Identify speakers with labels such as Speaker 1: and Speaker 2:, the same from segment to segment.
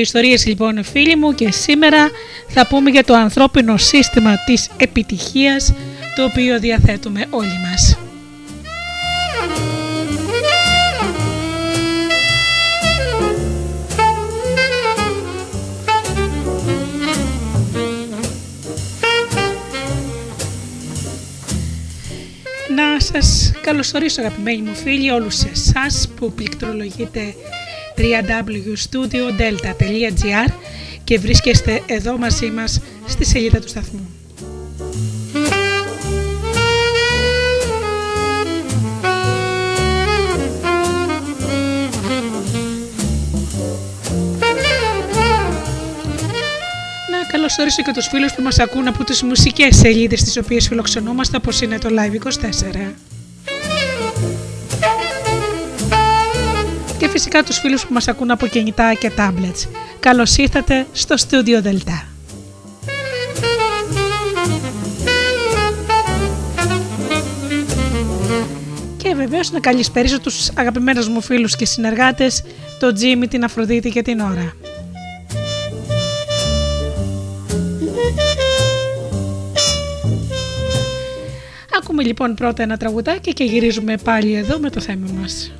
Speaker 1: Και ιστορίες λοιπόν φίλοι μου και σήμερα θα πούμε για το ανθρώπινο σύστημα της επιτυχίας το οποίο διαθέτουμε όλοι μας. Να σας καλωσορίσω αγαπημένοι μου φίλοι όλους εσάς που πληκτρολογείτε www.studiodelta.gr και βρίσκεστε εδώ μαζί μας στη σελίδα του σταθμού. Να καλωσορίσω και τους φίλους που μας ακούν από τις μουσικές σελίδες τις οποίες φιλοξενούμαστε όπως είναι το Live24. Φυσικά τους φίλους που μας ακούν από κινητά και tablets. Καλώς ήρθατε στο Studio Delta. Και βεβαίως να καλησπέρισω τους αγαπημένους μου φίλους και συνεργάτες, το Jimmy, την Αφροδίτη και την Ωρα. Ακούμε λοιπόν πρώτα ένα τραγουδάκι και γυρίζουμε πάλι εδώ με το θέμα μας.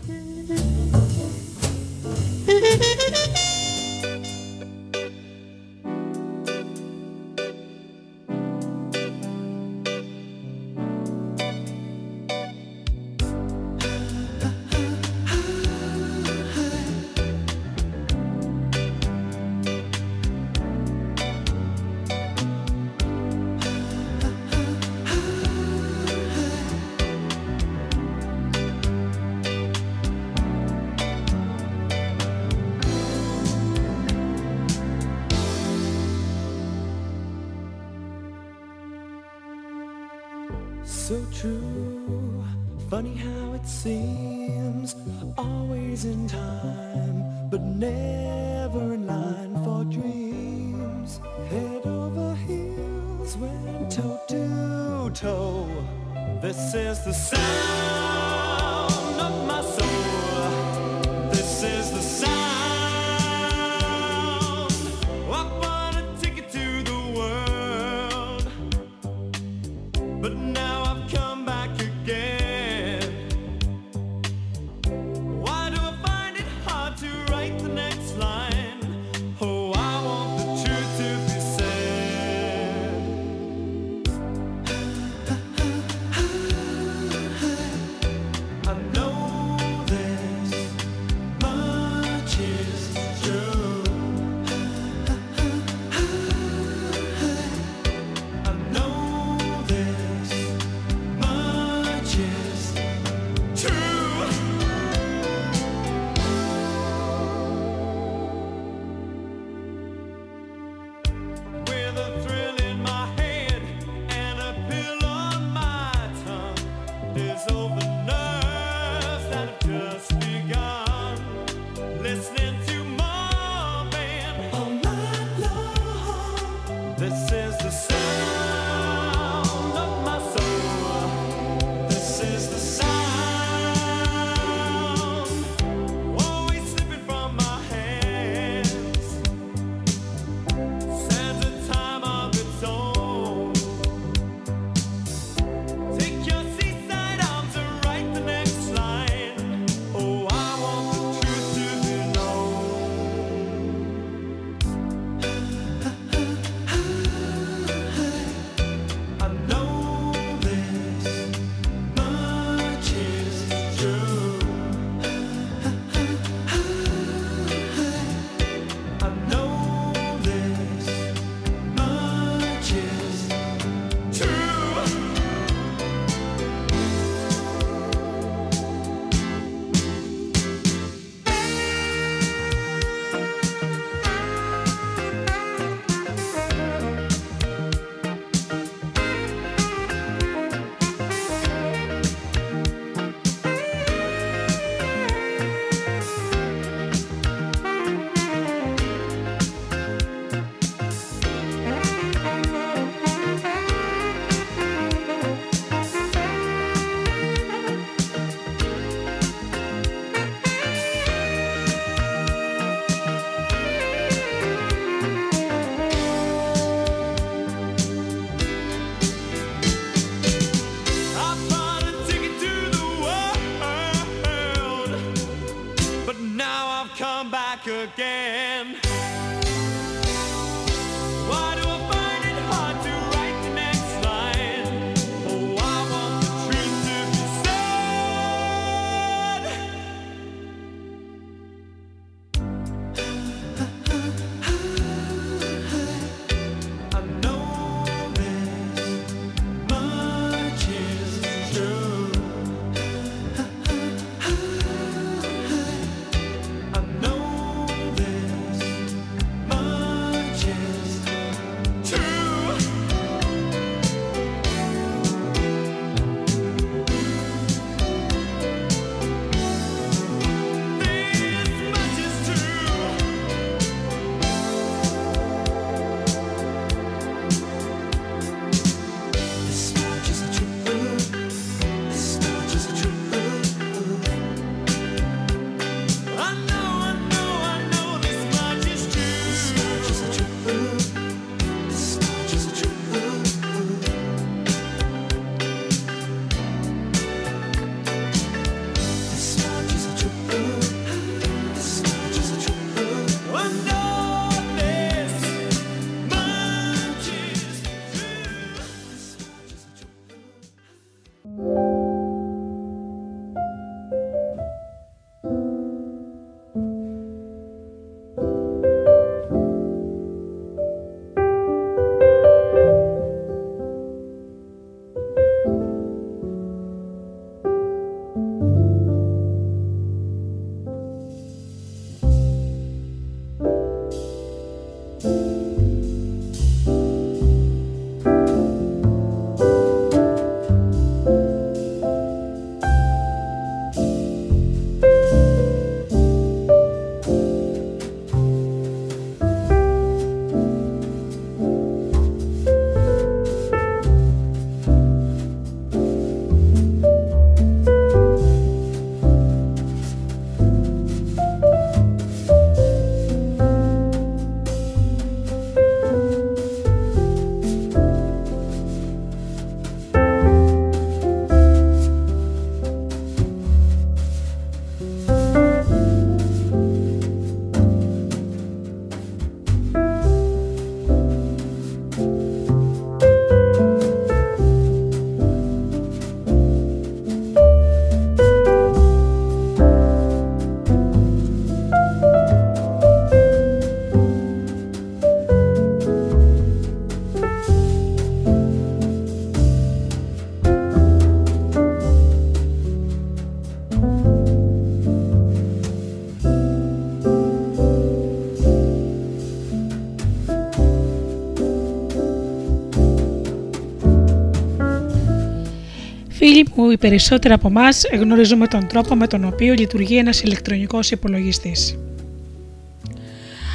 Speaker 1: Φίλοι μου, οι περισσότεροι από εμάς γνωρίζουμε τον τρόπο με τον οποίο λειτουργεί ένας ηλεκτρονικός υπολογιστής.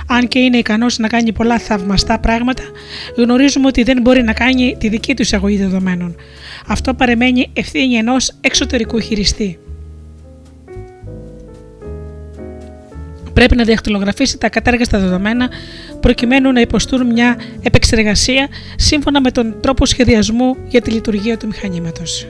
Speaker 1: Αν και είναι ικανός να κάνει πολλά θαυμαστά πράγματα, γνωρίζουμε ότι δεν μπορεί να κάνει τη δική του εισαγωγή δεδομένων. Αυτό παρεμένει ευθύνη ενός εξωτερικού χειριστή. Πρέπει να διαχτυλογραφήσει τα κατάργαστα δεδομένα προκειμένου να υποστούν μια επεξεργασία σύμφωνα με τον τρόπο σχεδιασμού για τη λειτουργία του μηχανήματος.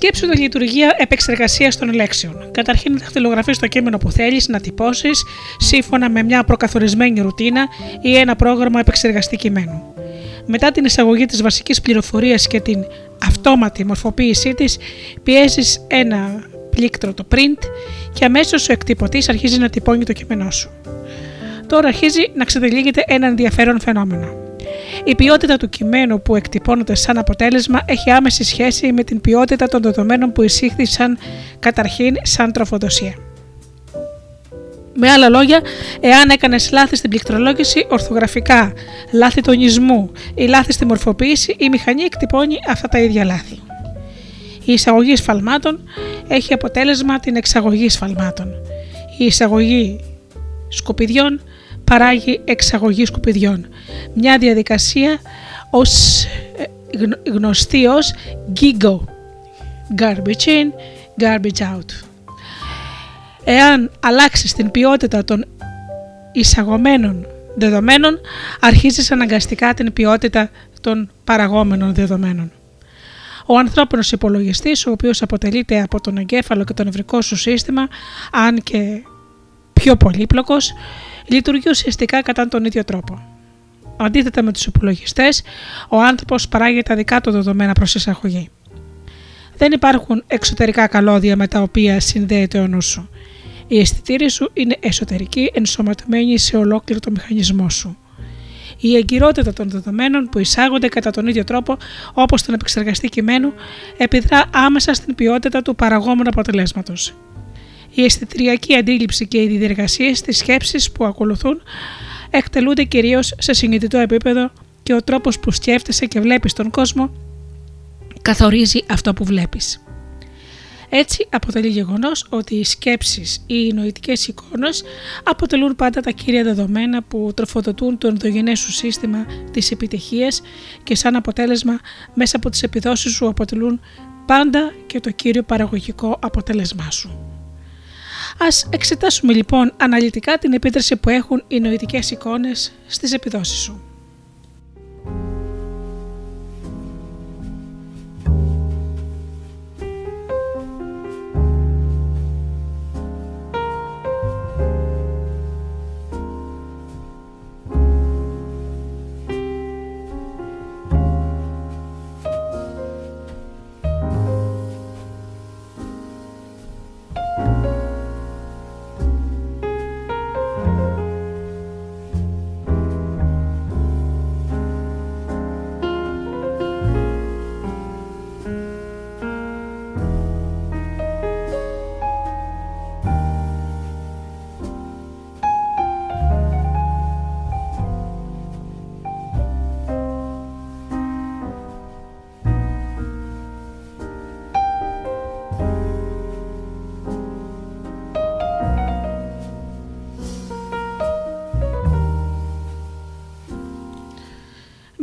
Speaker 1: Σκέψου τη λειτουργία επεξεργασίας των λέξεων. Καταρχήν, δαχτυλογραφεί το κείμενο που θέλεις να τυπώσεις σύμφωνα με μια προκαθορισμένη ρουτίνα ή ένα πρόγραμμα επεξεργαστή κειμένου. Μετά την εισαγωγή της βασικής πληροφορίας και την αυτόματη μορφοποίησή της, πιέζεις ένα πλήκτρο το print και αμέσως ο εκτυπωτής αρχίζει να τυπώνει το κείμενό σου. Τώρα αρχίζει να ξεδελίγεται ένα ενδιαφέρον φαινόμενο. Η ποιότητα του κειμένου που εκτυπώνεται σαν αποτέλεσμα έχει άμεση σχέση με την ποιότητα των δεδομένων που εισήχθησαν καταρχήν σαν τροφοδοσία. Με άλλα λόγια, εάν έκανες λάθη στην πληκτρολόγηση ορθογραφικά, λάθη τονισμού ή λάθη στη μορφοποίηση, η μηχανή εκτυπώνει αυτά τα ίδια λάθη. Η εισαγωγή σφαλμάτων έχει αποτέλεσμα την εξαγωγή σφαλμάτων. Η εισαγωγή σκουπιδιών παράγει εξαγωγή σκουπιδιών. Μια διαδικασία ως, ε, γνωστή ως GIGO. Garbage in, garbage out. Εάν αλλάξεις την ποιότητα των εισαγωμένων δεδομένων αρχίζεις αναγκαστικά την ποιότητα των παραγόμενων δεδομένων. Ο ανθρώπινος υπολογιστής, ο οποίος αποτελείται από τον εγκέφαλο και το νευρικό σου σύστημα, αν και πιο πολύπλοκος, λειτουργεί ουσιαστικά κατά τον ίδιο τρόπο. Αντίθετα με τους υπολογιστές, ο άνθρωπος παράγει τα δικά του δεδομένα προς εισαγωγή. Δεν υπάρχουν εξωτερικά καλώδια με τα οποία συνδέεται ο νους σου. Η αισθητήρη σου είναι εσωτερική, ενσωματωμένη σε ολόκληρο το μηχανισμό σου. Η εγκυρότητα των δεδομένων που εισάγονται κατά τον ίδιο τρόπο όπως τον επεξεργαστή κειμένου επιδρά άμεσα στην ποιότητα του παραγόμενου αποτελέσματος. Η αισθητηριακή αντίληψη και οι διεργασίες της σκέψης που ακολουθούν εκτελούνται κυρίως σε συνειδητό επίπεδο και ο τρόπος που σκέφτεσαι και βλέπεις τον κόσμο καθορίζει αυτό που βλέπεις. Έτσι αποτελεί γεγονός ότι οι σκέψεις ή οι νοητικές εικόνες αποτελούν πάντα τα κύρια δεδομένα που τροφοδοτούν το ενδογενές σου σύστημα της επιτυχίας και σαν αποτέλεσμα μέσα από τις επιδόσεις σου αποτελούν πάντα και το κύριο παραγωγικό αποτέλεσμά σου. Ας εξετάσουμε λοιπόν αναλυτικά την επίδραση που έχουν οι νοητικές εικόνες στις επιδόσεις σου.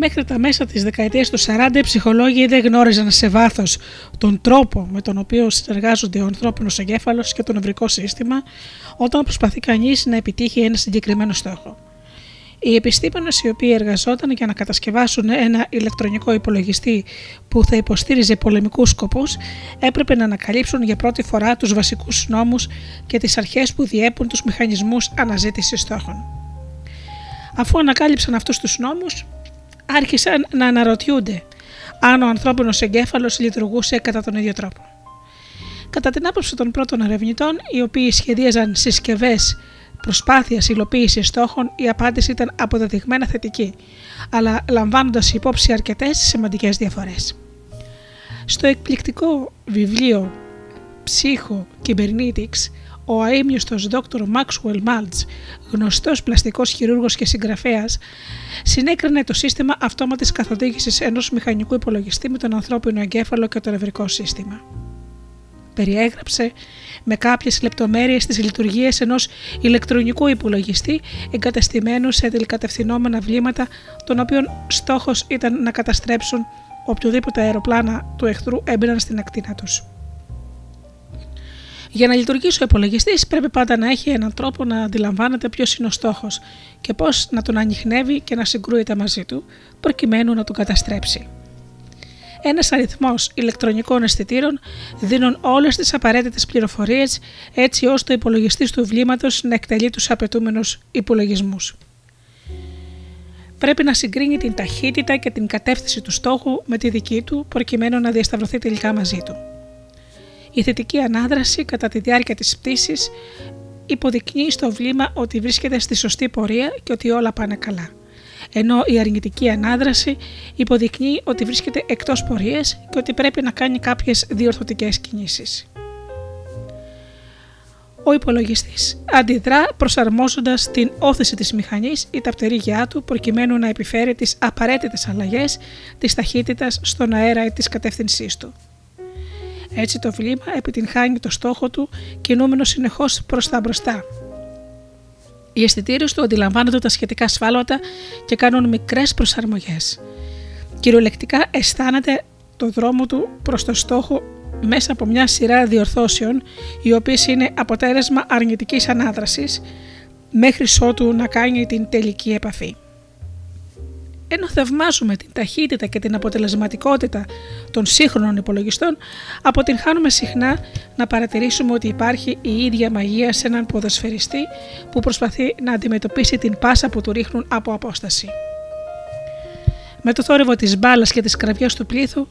Speaker 1: Μέχρι τα μέσα της δεκαετίας του 40 οι ψυχολόγοι δεν γνώριζαν σε βάθος τον τρόπο με τον οποίο συνεργάζονται ο ανθρώπινος εγκέφαλος και το νευρικό σύστημα όταν προσπαθεί κανείς να επιτύχει ένα συγκεκριμένο στόχο. Οι επιστήμονες οι οποίοι εργαζόταν για να κατασκευάσουν ένα ηλεκτρονικό υπολογιστή που θα υποστήριζε πολεμικούς σκοπούς έπρεπε να ανακαλύψουν για πρώτη φορά τους βασικούς νόμους και τις αρχές που διέπουν τους μηχανισμούς αναζήτησης στόχων. Αφού ανακάλυψαν αυτούς τους νόμους, άρχισαν να αναρωτιούνται αν ο ανθρώπινος εγκέφαλος λειτουργούσε κατά τον ίδιο τρόπο. Κατά την άποψη των πρώτων ερευνητών, οι οποίοι σχεδίαζαν συσκευές προσπάθειας υλοποίησης στόχων, η απάντηση ήταν αποδεδειγμένα θετική, αλλά λαμβάνοντας υπόψη αρκετές σημαντικές διαφορές. Στο εκπληκτικό βιβλίο Psycho Kybernetics ο αείμνηστος Dr. Maxwell Maltz, γνωστός πλαστικός χειρούργος και συγγραφέας, συνέκρινε το σύστημα αυτόματης καθοδήγησης ενός μηχανικού υπολογιστή με τον ανθρώπινο εγκέφαλο και το νευρικό σύστημα. Περιέγραψε με κάποιες λεπτομέρειες τις λειτουργίες ενός ηλεκτρονικού υπολογιστή εγκαταστημένου σε τελικατευθυνόμενα βλήματα, των οποίων στόχος ήταν να καταστρέψουν οποιοδήποτε αεροπλάνα του εχθρού έμπαιναν στην ακτίνα τους. Για να λειτουργήσει ο υπολογιστής, πρέπει πάντα να έχει έναν τρόπο να αντιλαμβάνεται ποιος είναι ο στόχος και πώς να τον ανοιχνεύει και να συγκρούεται μαζί του, προκειμένου να τον καταστρέψει. Ένας αριθμός ηλεκτρονικών αισθητήρων δίνουν όλες τις απαραίτητες πληροφορίες έτσι ώστε ο υπολογιστής του βλήματος να εκτελεί τους απαιτούμενους υπολογισμούς. Πρέπει να συγκρίνει την ταχύτητα και την κατεύθυνση του στόχου με τη δική του, προκειμένου να διασταυρωθεί τελικά μαζί του. Η θετική ανάδραση κατά τη διάρκεια της πτήσης υποδεικνύει στο βλήμα ότι βρίσκεται στη σωστή πορεία και ότι όλα πάνε καλά. Ενώ η αρνητική ανάδραση υποδεικνύει ότι βρίσκεται εκτός πορείας και ότι πρέπει να κάνει κάποιες διορθωτικές κινήσεις. Ο υπολογιστής αντιδρά προσαρμόζοντας την όθηση της μηχανής ή τα πτερίγια του προκειμένου να επιφέρει τις απαραίτητες αλλαγές της ταχύτητας στον αέρα ή της κατεύθυνσής του. Έτσι το βλήμα επιτυγχάνει το στόχο του κινούμενο συνεχώς προς τα μπροστά. Οι αισθητήρες του αντιλαμβάνονται τα σχετικά σφάλματα και κάνουν μικρές προσαρμογές. Κυριολεκτικά αισθάνεται το δρόμο του προς το στόχο μέσα από μια σειρά διορθώσεων οι οποίες είναι αποτέλεσμα αρνητικής ανάδρασης μέχρι ότου να κάνει την τελική επαφή. Ενώ θαυμάζουμε την ταχύτητα και την αποτελεσματικότητα των σύγχρονων υπολογιστών, αποτυγχάνουμε συχνά να παρατηρήσουμε ότι υπάρχει η ίδια μαγεία σε έναν ποδοσφαιριστή που προσπαθεί να αντιμετωπίσει την πάσα που του ρίχνουν από απόσταση. Με το θόρυβο της μπάλας και της κραυγιάς του πλήθου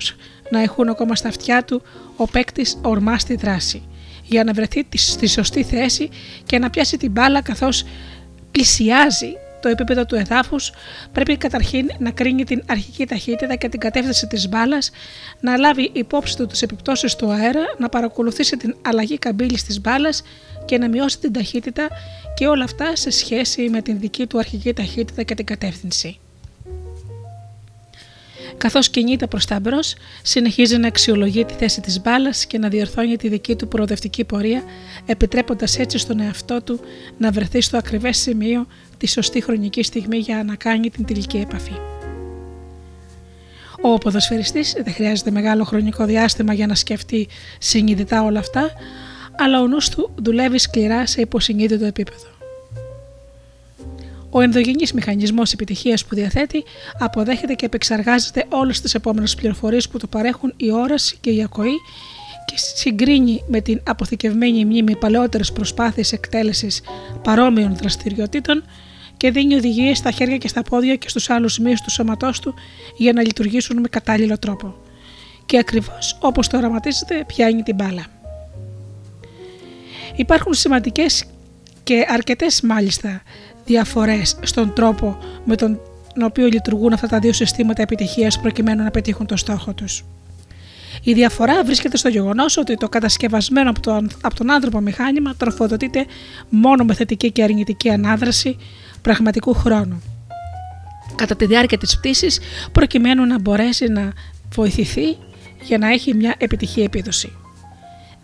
Speaker 1: να έχουν ακόμα στα αυτιά του, ο παίκτης ορμά στη δράση, για να βρεθεί στη σωστή θέση και να πιάσει την μπάλα καθώς πλησιάζει το επίπεδο του εδάφους, πρέπει καταρχήν να κρίνει την αρχική ταχύτητα και την κατεύθυνση της μπάλας, να λάβει υπόψη του τις επιπτώσεις του αέρα, να παρακολουθήσει την αλλαγή καμπύλης της μπάλας και να μειώσει την ταχύτητα και όλα αυτά σε σχέση με την δική του αρχική ταχύτητα και την κατεύθυνση. Καθώς κινείται προς τα μπρος, συνεχίζει να αξιολογεί τη θέση της μπάλας και να διορθώνει τη δική του προοδευτική πορεία, επιτρέποντας έτσι στον εαυτό του να βρεθεί στο ακριβές σημείο τη σωστή χρονική στιγμή για να κάνει την τελική επαφή. Ο ποδοσφαιριστής δεν χρειάζεται μεγάλο χρονικό διάστημα για να σκεφτεί συνειδητά όλα αυτά, αλλά ο νους του δουλεύει σκληρά σε υποσυνείδητο επίπεδο. Ο ενδογενής μηχανισμός επιτυχίας που διαθέτει αποδέχεται και επεξεργάζεται όλες τις επόμενες πληροφορίες που του παρέχουν η όραση και η ακοή και συγκρίνει με την αποθηκευμένη μνήμη παλαιότερες προσπάθειες εκτέλεσης παρόμοιων δραστηριοτήτων και δίνει οδηγίες στα χέρια και στα πόδια και στους άλλους μύες του σώματός του για να λειτουργήσουν με κατάλληλο τρόπο. Και ακριβώς όπως το οραματίζεται πιάνει την μπάλα. Υπάρχουν σημαντικές και αρκετές μάλιστα διαφορές στον τρόπο με τον οποίο λειτουργούν αυτά τα δύο συστήματα επιτυχίας προκειμένου να πετύχουν το στόχο τους. Η διαφορά βρίσκεται στο γεγονός ότι το κατασκευασμένο από τον, από τον άνθρωπο μηχάνημα τροφοδοτείται μόνο με θετική και αρνητική ανάδραση πραγματικού χρόνου. Κατά τη διάρκεια της πτήσης προκειμένου να μπορέσει να βοηθηθεί για να έχει μια επιτυχή επίδοση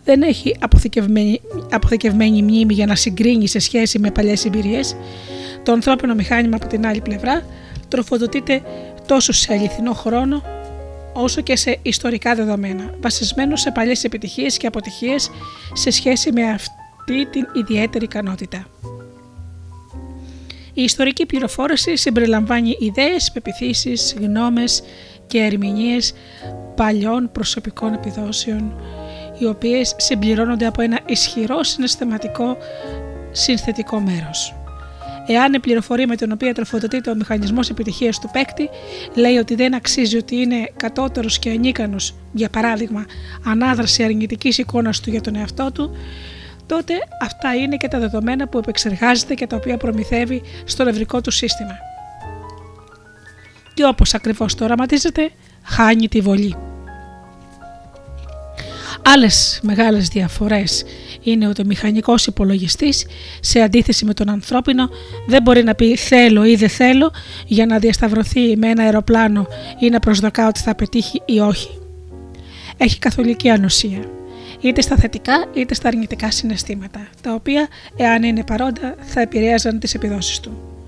Speaker 1: δεν έχει αποθηκευμένη, αποθηκευμένη μνήμη για να συγκρίνει σε σχέση με παλιές εμπειρίες, το ανθρώπινο μηχάνημα από την άλλη πλευρά τροφοδοτείται τόσο σε αληθινό χρόνο όσο και σε ιστορικά δεδομένα, βασισμένο σε παλιές επιτυχίες και αποτυχίες σε σχέση με αυτή την ιδιαίτερη ικανότητα. Η ιστορική πληροφόρηση συμπεριλαμβάνει ιδέες, πεπιθήσεις, γνώμες και ερμηνείες παλιών προσωπικών επιδόσεων, οι οποίες συμπληρώνονται από ένα ισχυρό συναισθηματικό συνθετικό μέρος. Εάν η πληροφορία με την οποία τροφοδοτείται ο μηχανισμός επιτυχίας του παίκτη λέει ότι δεν αξίζει ότι είναι κατώτερος και ανίκανος, για παράδειγμα, ανάδραση αρνητικής εικόνας του για τον εαυτό του, τότε αυτά είναι και τα δεδομένα που επεξεργάζεται και τα οποία προμηθεύει στο νευρικό του σύστημα. Και όπως ακριβώς το οραματίζεται, χάνει τη βολή. Άλλες μεγάλες διαφορές είναι ότι ο μηχανικός υπολογιστής σε αντίθεση με τον ανθρώπινο δεν μπορεί να πει θέλω ή δεν θέλω για να διασταυρωθεί με ένα αεροπλάνο ή να προσδοκά ότι θα πετύχει ή όχι. Έχει καθολική ανοσία είτε στα θετικά είτε στα αρνητικά συναισθήματα, τα οποία, εάν είναι παρόντα, θα επηρέαζαν τις επιδόσεις του.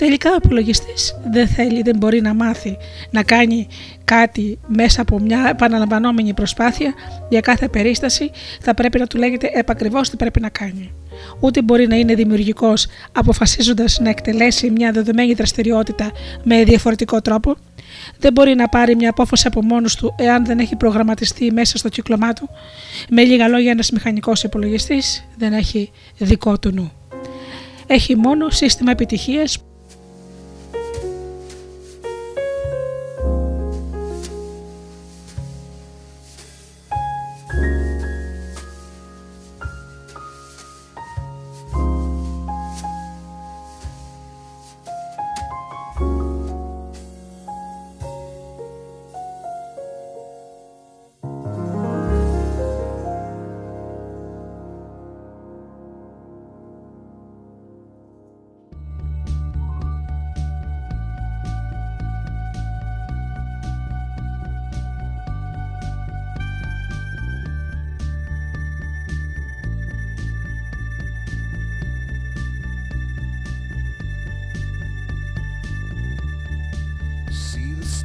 Speaker 1: Τελικά ο υπολογιστής δεν θέλει, δεν μπορεί να μάθει να κάνει κάτι μέσα από μια επαναλαμβανόμενη προσπάθεια για κάθε περίσταση, θα πρέπει να του λέγεται επακριβώς τι πρέπει να κάνει. Ούτε μπορεί να είναι δημιουργικός αποφασίζοντας να εκτελέσει μια δεδομένη δραστηριότητα με διαφορετικό τρόπο. Δεν μπορεί να πάρει μια απόφαση από μόνος του εάν δεν έχει προγραμματιστεί μέσα στο κύκλωμά του. Με λίγα λόγια, ένας μηχανικός υπολογιστής δεν έχει δικό του νου. Έχει μόνο σύστημα επιτυχίας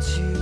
Speaker 2: to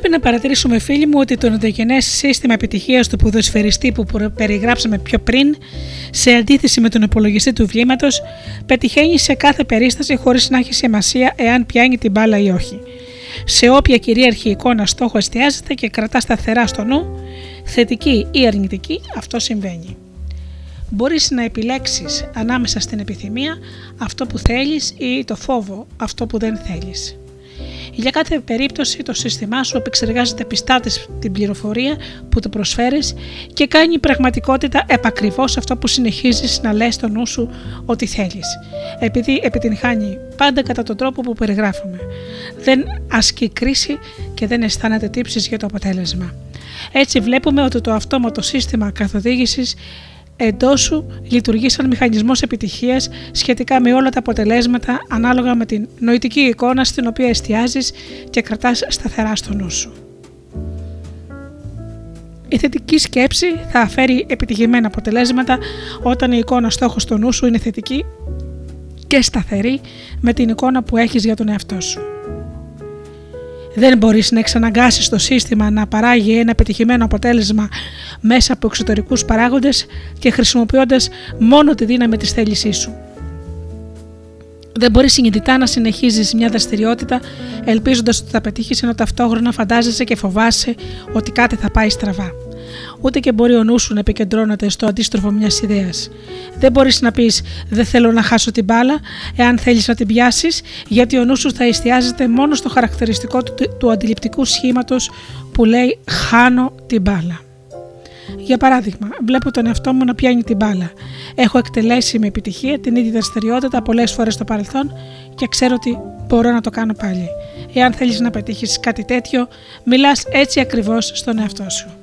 Speaker 1: Πρέπει να παρατηρήσουμε, φίλοι μου, ότι το ενδογενές σύστημα επιτυχίας του ποδοσφαιριστή που περιγράψαμε πιο πριν, σε αντίθεση με τον υπολογιστή του βλήματος, πετυχαίνει σε κάθε περίσταση χωρίς να έχει σημασία εάν πιάνει την μπάλα ή όχι. Σε όποια κυρίαρχη εικόνα στόχο εστιάζεται και κρατά σταθερά στο νου, θετική ή αρνητική, αυτό συμβαίνει. Μπορείς να επιλέξεις ανάμεσα στην επιθυμία αυτό που θέλεις ή το φόβο αυτό που δεν θέλεις. Για κάθε περίπτωση το σύστημά σου επεξεργάζεται πιστά την πληροφορία που του προσφέρεις και κάνει πραγματικότητα επακριβώς αυτό που συνεχίζεις να λες στο νου σου ότι θέλεις. Επειδή επιτυγχάνει πάντα κατά τον τρόπο που περιγράφουμε. Δεν ασκεί κρίση και δεν αισθάνεται τύψεις για το αποτέλεσμα. Έτσι βλέπουμε ότι το αυτόματο σύστημα καθοδήγησης εντός σου λειτουργεί σαν μηχανισμός επιτυχίας σχετικά με όλα τα αποτελέσματα ανάλογα με την νοητική εικόνα στην οποία εστιάζεις και κρατάς σταθερά στο νου σου. Η θετική σκέψη θα φέρει επιτυχημένα αποτελέσματα όταν η εικόνα στόχος στο νου σου είναι θετική και σταθερή με την εικόνα που έχεις για τον εαυτό σου. Δεν μπορείς να εξαναγκάσεις το σύστημα να παράγει ένα επιτυχημένο αποτέλεσμα μέσα από εξωτερικούς παράγοντες και χρησιμοποιώντας μόνο τη δύναμη της θέλησής σου. Δεν μπορείς συνειδητά να συνεχίζεις μια δραστηριότητα ελπίζοντας ότι θα πετύχεις ενώ ταυτόχρονα φαντάζεσαι και φοβάσαι ότι κάτι θα πάει στραβά ούτε και μπορεί ο νους σου να επικεντρώνεται στο αντίστροφο μιας ιδέας. Δεν μπορείς να πεις Δεν θέλω να χάσω την μπάλα, εάν θέλεις να την πιάσεις, γιατί ο νους σου θα εστιάζεται μόνο στο χαρακτηριστικό του, του αντιληπτικού σχήματος που λέει Χάνω την μπάλα. Για παράδειγμα, βλέπω τον εαυτό μου να πιάνει την μπάλα. Έχω εκτελέσει με επιτυχία την ίδια δραστηριότητα πολλές φορές στο παρελθόν και ξέρω ότι μπορώ να το κάνω πάλι. Εάν θέλεις να πετύχεις κάτι τέτοιο, μιλάς έτσι ακριβώς στον εαυτό σου.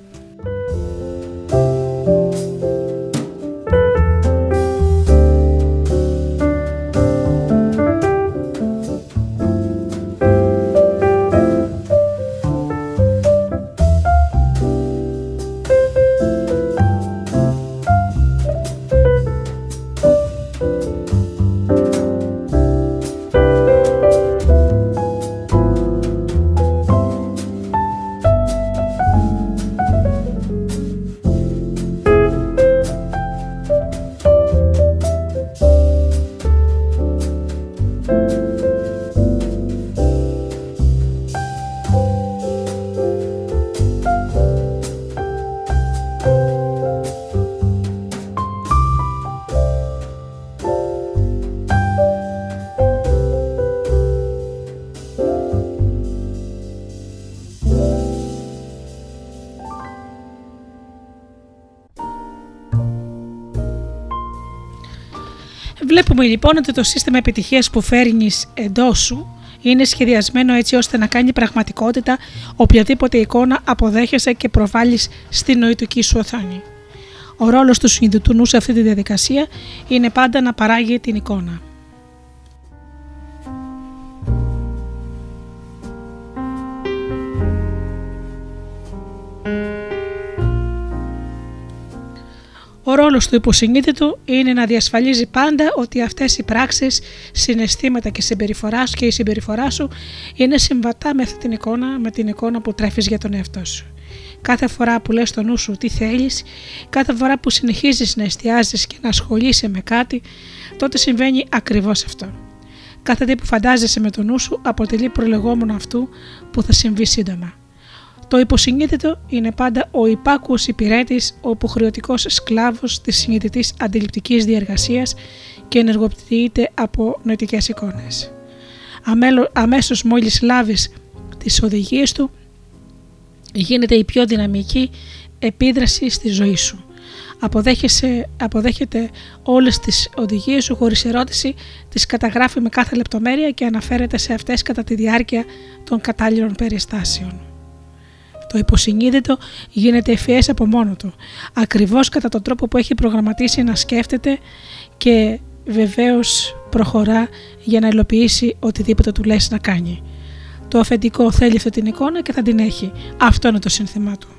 Speaker 1: Βλέπουμε λοιπόν ότι το σύστημα επιτυχίας που φέρνεις εντός σου είναι σχεδιασμένο έτσι ώστε να κάνει πραγματικότητα οποιαδήποτε εικόνα αποδέχεσαι και προβάλλεις στη νοητική σου οθόνη. Ο ρόλος του συνειδητού νου σε αυτή τη διαδικασία είναι πάντα να παράγει την εικόνα. Ο ρόλος του υποσυνείδητου είναι να διασφαλίζει πάντα ότι αυτές οι πράξεις, συναισθήματα και συμπεριφορά σου και η συμπεριφορά σου είναι συμβατά με αυτή την εικόνα, με την εικόνα που τρέφεις για τον εαυτό σου. Κάθε φορά που λες στο νου σου τι θέλεις, κάθε φορά που συνεχίζεις να εστιάζεις και να ασχολείσαι με κάτι, τότε συμβαίνει ακριβώς αυτό. Κάθε τι που φαντάζεσαι με το νου σου αποτελεί προλεγόμενο αυτού που θα συμβεί σύντομα. Το υποσυνείδητο είναι πάντα ο υπάκουος υπηρέτης, ο υποχρεωτικός σκλάβος της συνειδητής αντιληπτικής διεργασίας και ενεργοποιείται από νοητικές εικόνες. Αμέσως μόλις λάβεις τις οδηγίες του, γίνεται η πιο δυναμική επίδραση στη ζωή σου. αποδέχεται όλες τις οδηγίες σου χωρίς ερώτηση, τις καταγράφει με κάθε λεπτομέρεια και αναφέρεται σε αυτές κατά τη διάρκεια των κατάλληλων περιστάσεων. Το υποσυνείδητο γίνεται ευφυές από μόνο του, ακριβώς κατά τον τρόπο που έχει προγραμματίσει να σκέφτεται και βεβαίως προχωρά για να υλοποιήσει οτιδήποτε του λες να κάνει. Το αφεντικό θέλει αυτή την εικόνα και θα την έχει. Αυτό είναι το σύνθημά του.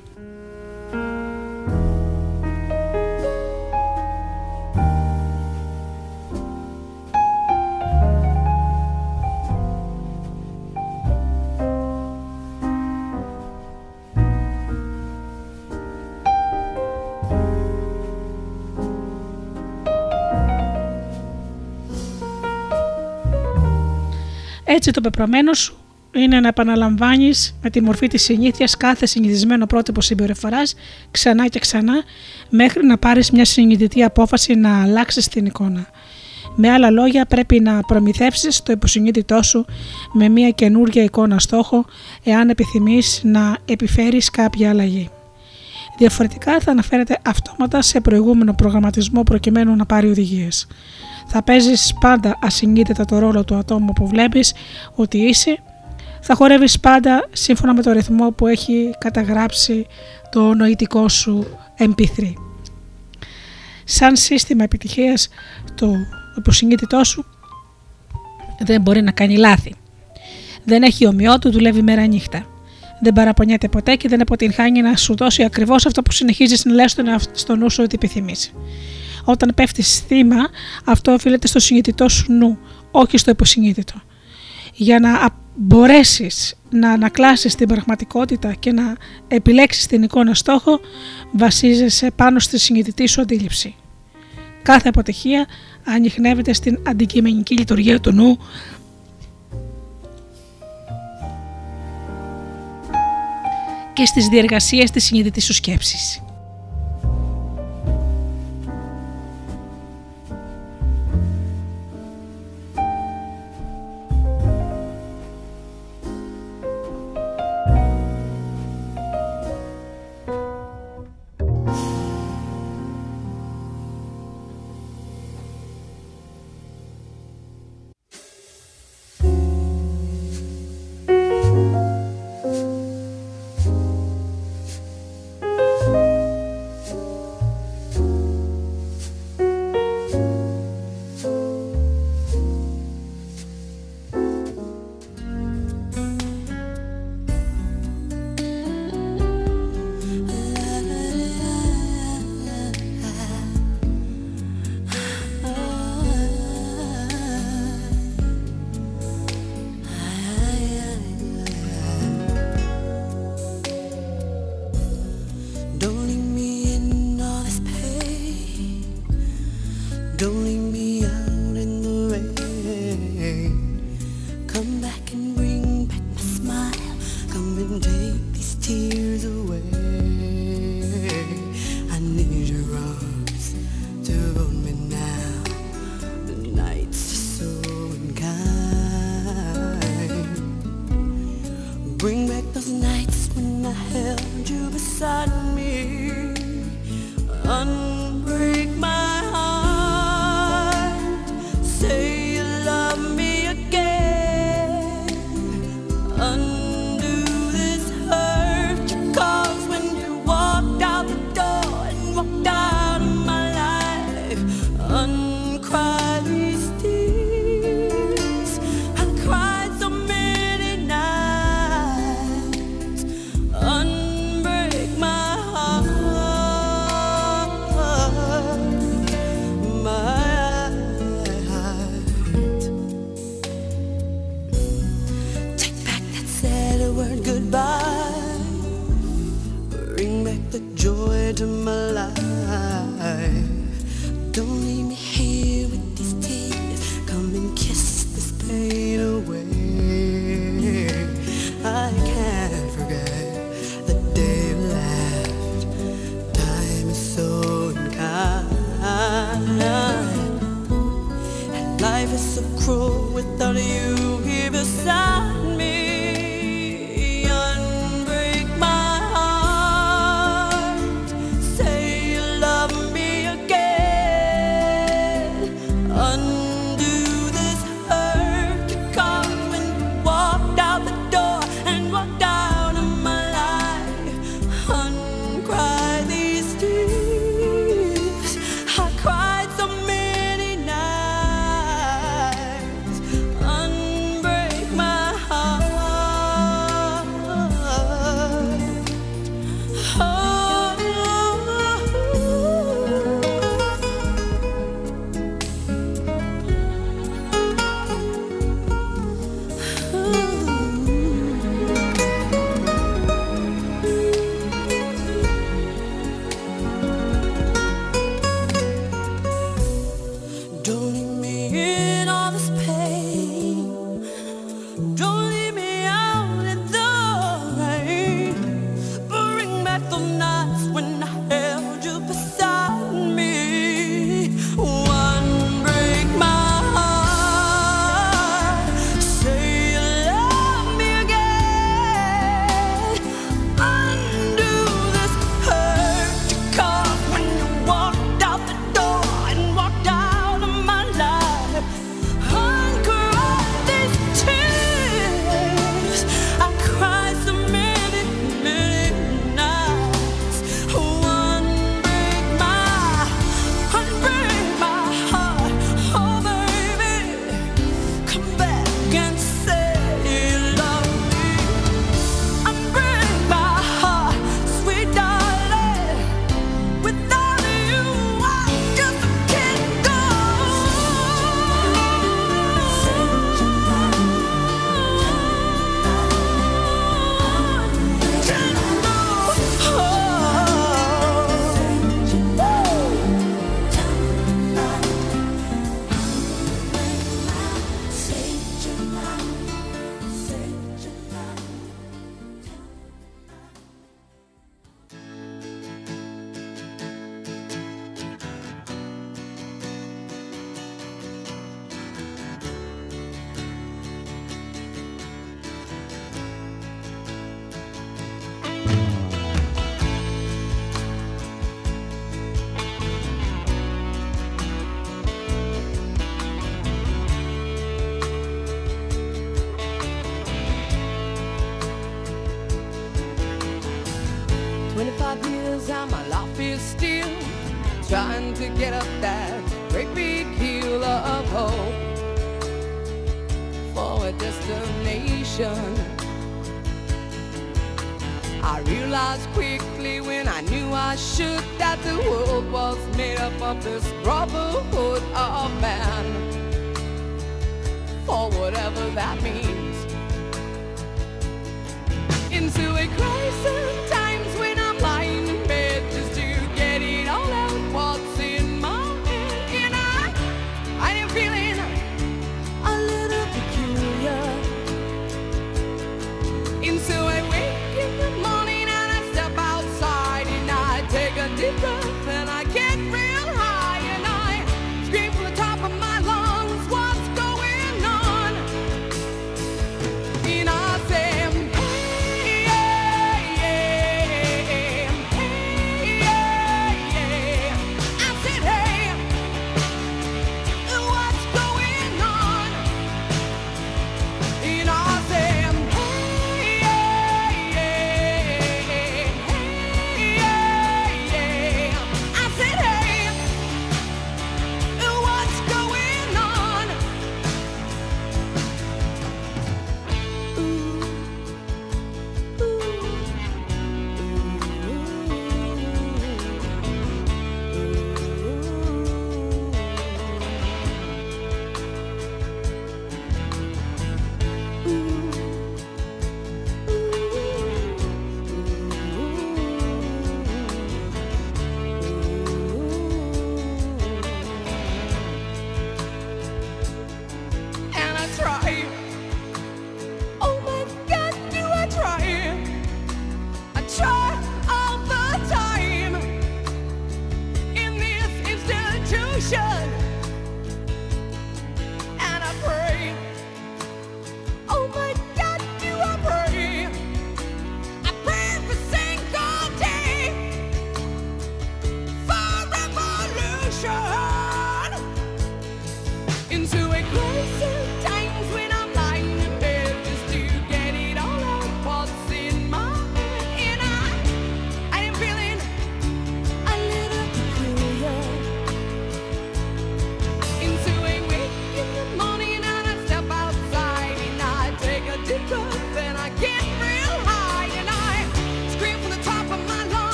Speaker 2: Έτσι το πεπρωμένο σου είναι να επαναλαμβάνεις με τη μορφή της συνήθειας κάθε συνηθισμένο πρότυπο συμπεριφοράς ξανά και ξανά μέχρι να πάρεις μια συνειδητή απόφαση να αλλάξεις την εικόνα. Με άλλα λόγια, πρέπει να προμηθεύσεις το υποσυνείδητό σου με μια καινούργια εικόνα στόχο, εάν επιθυμείς να επιφέρεις κάποια αλλαγή. Διαφορετικά θα αναφέρεται αυτόματα σε προηγούμενο προγραμματισμό προκειμένου να πάρει οδηγίες. Θα παίζεις πάντα ασυνείδητα το ρόλο του ατόμου που βλέπεις ότι είσαι θα χορεύεις πάντα σύμφωνα με το ρυθμό που έχει καταγράψει το νοητικό σου MP3. Σαν σύστημα επιτυχίας το υποσυνείδητό σου δεν μπορεί να κάνει λάθη. Δεν έχει ομοιό του, δουλεύει μέρα νύχτα. Δεν παραπονιέται ποτέ και δεν αποτυγχάνει να σου δώσει ακριβώς αυτό που συνεχίζεις να λες στο νου σου ότι επιθυμείς. Όταν πέφτει θύμα, αυτό οφείλεται στο συνειδητό σου νου, όχι στο υποσυνείδητο. Για να μπορέσεις να ανακλάσεις την πραγματικότητα και να επιλέξεις την εικόνα στόχο βασίζεσαι πάνω στη συνειδητή σου αντίληψη. Κάθε αποτυχία ανοιχνεύεται στην αντικειμενική λειτουργία του νου και στις διεργασίες της συνειδητής σου σκέψης.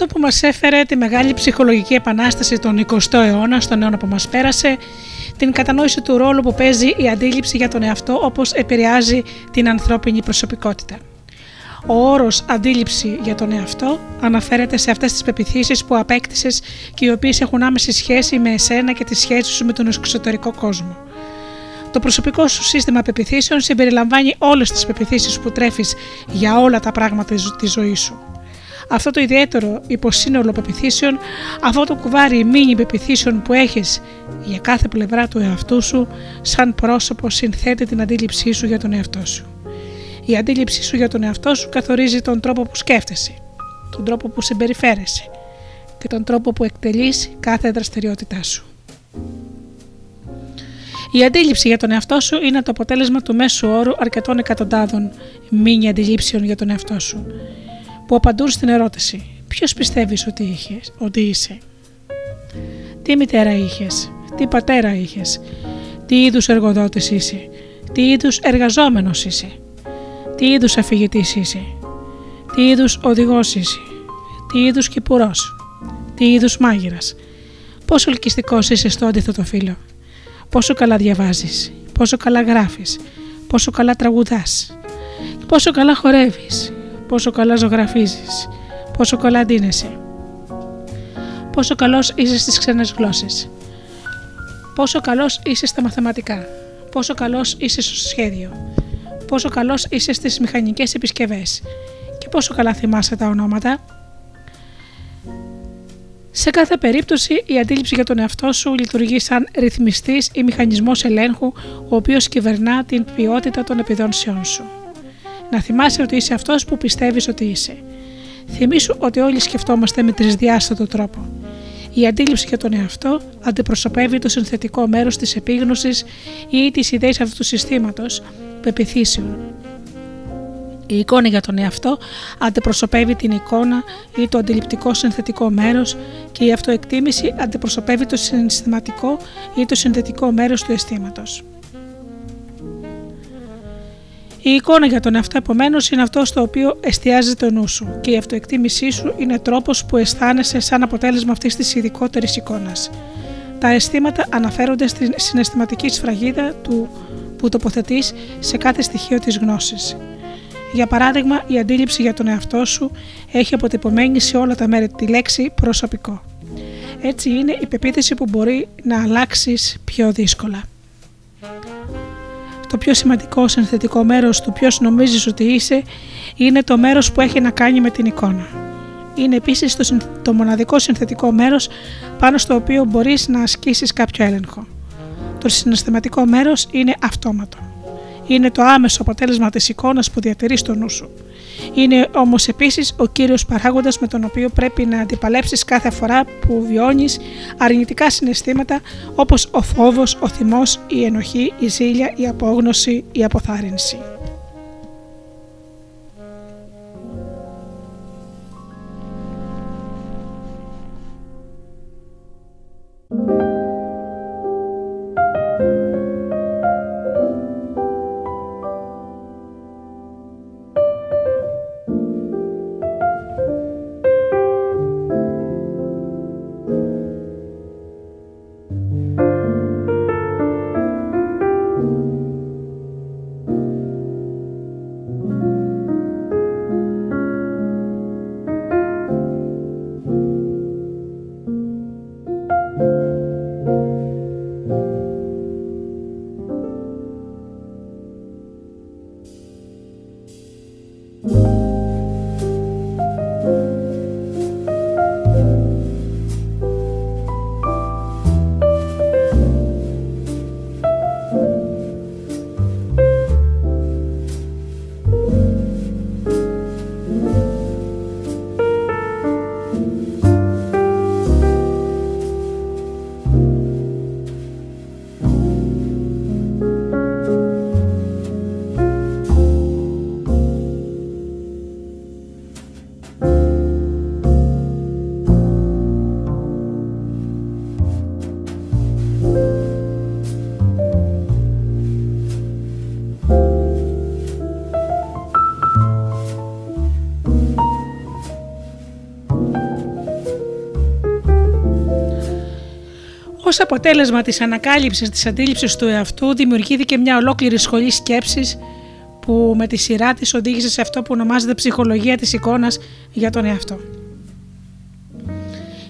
Speaker 1: Αυτό που μας έφερε τη μεγάλη ψυχολογική επανάσταση τον 20ο αιώνα, στον αιώνα που μας πέρασε, την κατανόηση του ρόλου που παίζει η αντίληψη για τον εαυτό όπως επηρεάζει την ανθρώπινη προσωπικότητα. Ο όρος αντίληψη για τον εαυτό αναφέρεται σε αυτές τις πεπιθήσεις που απέκτησες και οι οποίες έχουν άμεση σχέση με εσένα και τη σχέση σου με τον εξωτερικό κόσμο. Το προσωπικό σου σύστημα πεπιθήσεων συμπεριλαμβάνει όλες τις πεπιθήσεις που τρέφεις για όλα τα πράγματα της ζωής σου. Αυτό το ιδιαίτερο υποσύνολο πεπιθήσεων, αυτό το κουβάρι μήνυ πεπιθήσεων που έχεις για κάθε πλευρά του εαυτού σου, σαν πρόσωπο συνθέτει την αντίληψή σου για τον εαυτό σου. Η αντίληψή σου για τον εαυτό σου καθορίζει τον τρόπο που σκέφτεσαι, τον τρόπο που συμπεριφέρεσαι και τον τρόπο που εκτελείς κάθε δραστηριότητά σου. Η αντίληψη για τον εαυτό σου είναι το αποτέλεσμα του μέσου όρου αρκετών εκατοντάδων μήνυ αντιλήψεων για τον εαυτό σου, που απαντούν στην ερώτηση: Ποιος πιστεύεις ότι, είχες, ότι είσαι, Τι μητέρα είχες, Τι πατέρα είχες, Τι είδους εργοδότης είσαι, Τι είδους εργαζόμενος είσαι, Τι είδους αφηγητής είσαι, Τι είδους οδηγός είσαι, Τι είδους κυπουρός, Τι είδους μάγειρας, Πόσο ελκυστικός είσαι στο αντίθετο φύλλο, Πόσο καλά διαβάζεις, πόσο καλά γράφεις, πόσο καλά τραγουδάς, πόσο καλά χορεύεις, πόσο καλά ζωγραφίζεις, πόσο καλά ντύνεσαι, πόσο καλός είσαι στις ξένες γλώσσες, πόσο καλός είσαι στα μαθηματικά, πόσο καλός είσαι στο σχέδιο, πόσο καλός είσαι στις μηχανικές επισκευές και πόσο καλά θυμάσαι τα ονόματα. Σε κάθε περίπτωση, η αντίληψη για τον εαυτό σου λειτουργεί σαν ρυθμιστής ή μηχανισμός ελέγχου, ο οποίος κυβερνά την ποιότητα των επιδόνσεών σου. Να θυμάσαι ότι είσαι αυτός που πιστεύεις ότι είσαι. Θυμήσου ότι όλοι σκεφτόμαστε με τρισδιάστατο τρόπο. Η αντίληψη για τον εαυτό αντιπροσωπεύει το συνθετικό μέρος της επίγνωσης ή της ιδέης αυτού του συστήματος πεπιθήσεων. Η εικόνα για τον εαυτό αντιπροσωπεύει την εικόνα ή το αντιληπτικό συνθετικό μέρος και η αυτοεκτίμηση αντιπροσωπεύει το συναισθηματικό ή το συνθετικό μέρος του αισθήματος. Η εικόνα για τον εαυτό επομένως είναι αυτό στο οποίο εστιάζει το νου σου και η αυτοεκτίμησή σου είναι τρόπος που αισθάνεσαι σαν αποτέλεσμα αυτής της ειδικότερης εικόνας. Τα αισθήματα αναφέρονται στην συναισθηματική σφραγίδα του που τοποθετείς σε κάθε στοιχείο της γνώσης. Για παράδειγμα, η αντίληψη για τον εαυτό σου έχει αποτυπωμένη σε όλα τα μέρη τη λέξη προσωπικό. Έτσι είναι η πεποίθηση που μπορεί να αλλάξεις πιο δύσκολα. Το πιο σημαντικό συνθετικό μέρος του ποιος νομίζεις ότι είσαι είναι το μέρος που έχει να κάνει με την εικόνα. Είναι επίσης το, το μοναδικό συνθετικό μέρος πάνω στο οποίο μπορείς να ασκήσεις κάποιο έλεγχο. Το συναισθηματικό μέρος είναι αυτόματο. Είναι το άμεσο αποτέλεσμα της εικόνας που διατηρείς στο νου σου. Είναι όμως επίσης ο κύριος παράγοντας με τον οποίο πρέπει να αντιπαλέψεις κάθε φορά που βιώνεις αρνητικά συναισθήματα όπως ο φόβος, ο θυμός, η ενοχή, η ζήλια, η απόγνωση, η αποθάρρυνση. Ως αποτέλεσμα της ανακάλυψης της αντίληψης του εαυτού δημιουργήθηκε μια ολόκληρη σχολή σκέψης που με τη σειρά της οδήγησε σε αυτό που ονομάζεται ψυχολογία της εικόνας για τον εαυτό.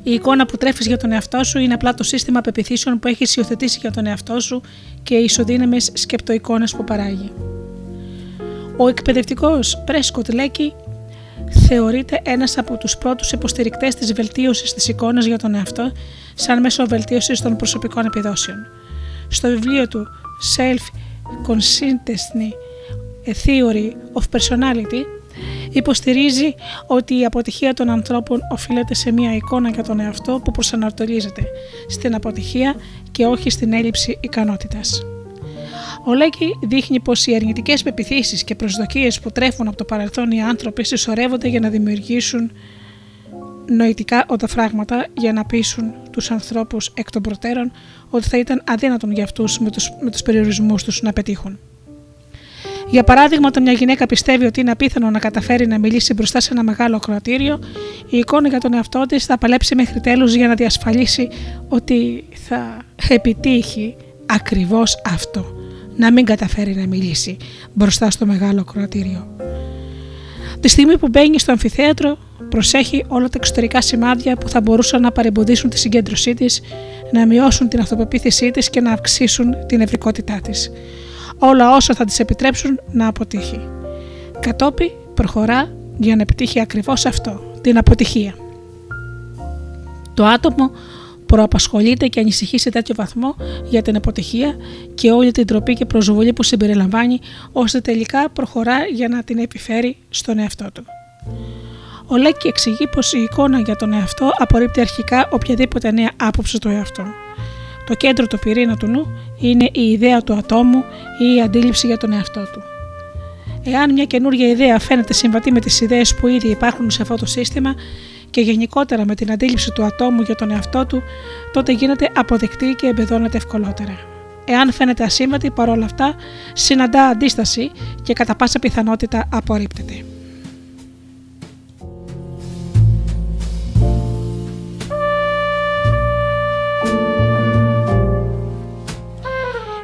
Speaker 1: Η εικόνα που τρέφεις για τον εαυτό σου είναι απλά το σύστημα πεπιθήσεων που έχεις υιοθετήσει για τον εαυτό σου και οι ισοδύναμες σκεπτοεικόνες που παράγει. Ο εκπαιδευτικός Πρέσκοτ Λέκη θεωρείται ένας από τους πρώτους υποστηρικτές της βελτίωσης της εικόνας για τον εαυτό σαν μέσο βελτίωσης των προσωπικών επιδόσεων. Στο βιβλίο του Self Consciousness A Theory of Personality υποστηρίζει ότι η αποτυχία των ανθρώπων οφείλεται σε μια εικόνα για τον εαυτό που προσανατολίζεται στην αποτυχία και όχι στην έλλειψη ικανότητας. Ο Λέκη δείχνει πως οι αρνητικές πεπιθήσεις και προσδοκίες που τρέφουν από το παρελθόν οι άνθρωποι συσσωρεύονται για να δημιουργήσουν νοητικά οταφράγματα για να πείσουν τους ανθρώπους εκ των προτέρων ότι θα ήταν αδύνατον για αυτούς με τους, με τους περιορισμούς τους να πετύχουν. Για παράδειγμα, όταν μια γυναίκα πιστεύει ότι είναι απίθανο να καταφέρει να μιλήσει μπροστά σε ένα μεγάλο ακροατήριο, η εικόνα για τον εαυτό της θα παλέψει μέχρι τέλους για να διασφαλίσει ότι θα επιτύχει ακριβώς αυτό. Να μην καταφέρει να μιλήσει μπροστά στο μεγάλο ακροατήριο. Τη στιγμή που μπαίνει στο αμφιθέατρο, προσέχει όλα τα εξωτερικά σημάδια που θα μπορούσαν να παρεμποδίσουν τη συγκέντρωσή της, να μειώσουν την αυτοπεποίθησή της και να αυξήσουν την ευρικότητά της όλα όσα θα της επιτρέψουν να αποτύχει. Κατόπι προχωρά για να επιτύχει ακριβώς αυτό, την αποτυχία. Το άτομο προαπασχολείται και ανησυχεί σε τέτοιο βαθμό για την αποτυχία και όλη την τροπή και προσβολή που συμπεριλαμβάνει, ώστε τελικά προχωρά για να την επιφέρει στον εαυτό του. Ο Λέκη εξηγεί πως η εικόνα για τον εαυτό απορρίπτει αρχικά οποιαδήποτε νέα άποψη του εαυτού. Το κέντρο του πυρήνα του νου είναι η ιδέα του ατόμου ή η αντίληψη για τον εαυτό του. Εάν μια καινούργια ιδέα φαίνεται συμβατή με τις ιδέες που ήδη υπάρχουν σε αυτό το σύστημα και γενικότερα με την αντίληψη του ατόμου για τον εαυτό του, τότε γίνεται αποδεκτή και εμπεδώνεται ευκολότερα. Εάν φαίνεται ασύμβατη, παρόλα αυτά συναντά αντίσταση και κατά πάσα πιθανότητα απορρίπτεται.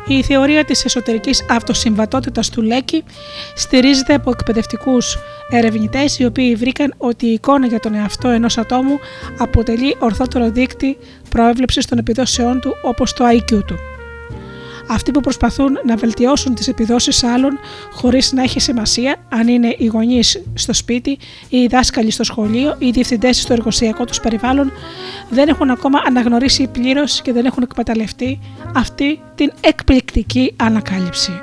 Speaker 1: Η θεωρία της εσωτερικής αυτοσυμβατότητας του Λέκη στηρίζεται από εκπαιδευτικούς ερευνητές οι οποίοι βρήκαν ότι η εικόνα για τον εαυτό ενός ατόμου αποτελεί ορθότερο δείκτη προέβλεψης των επιδόσεών του όπως το IQ του αυτοί που προσπαθούν να βελτιώσουν τις επιδόσεις άλλων χωρίς να έχει σημασία αν είναι οι γονείς στο σπίτι ή οι δάσκαλοι στο σχολείο ή οι διευθυντές στο εργοσιακό τους περιβάλλον δεν έχουν ακόμα αναγνωρίσει πλήρως και δεν έχουν εκμεταλλευτεί αυτή την εκπληκτική ανακάλυψη.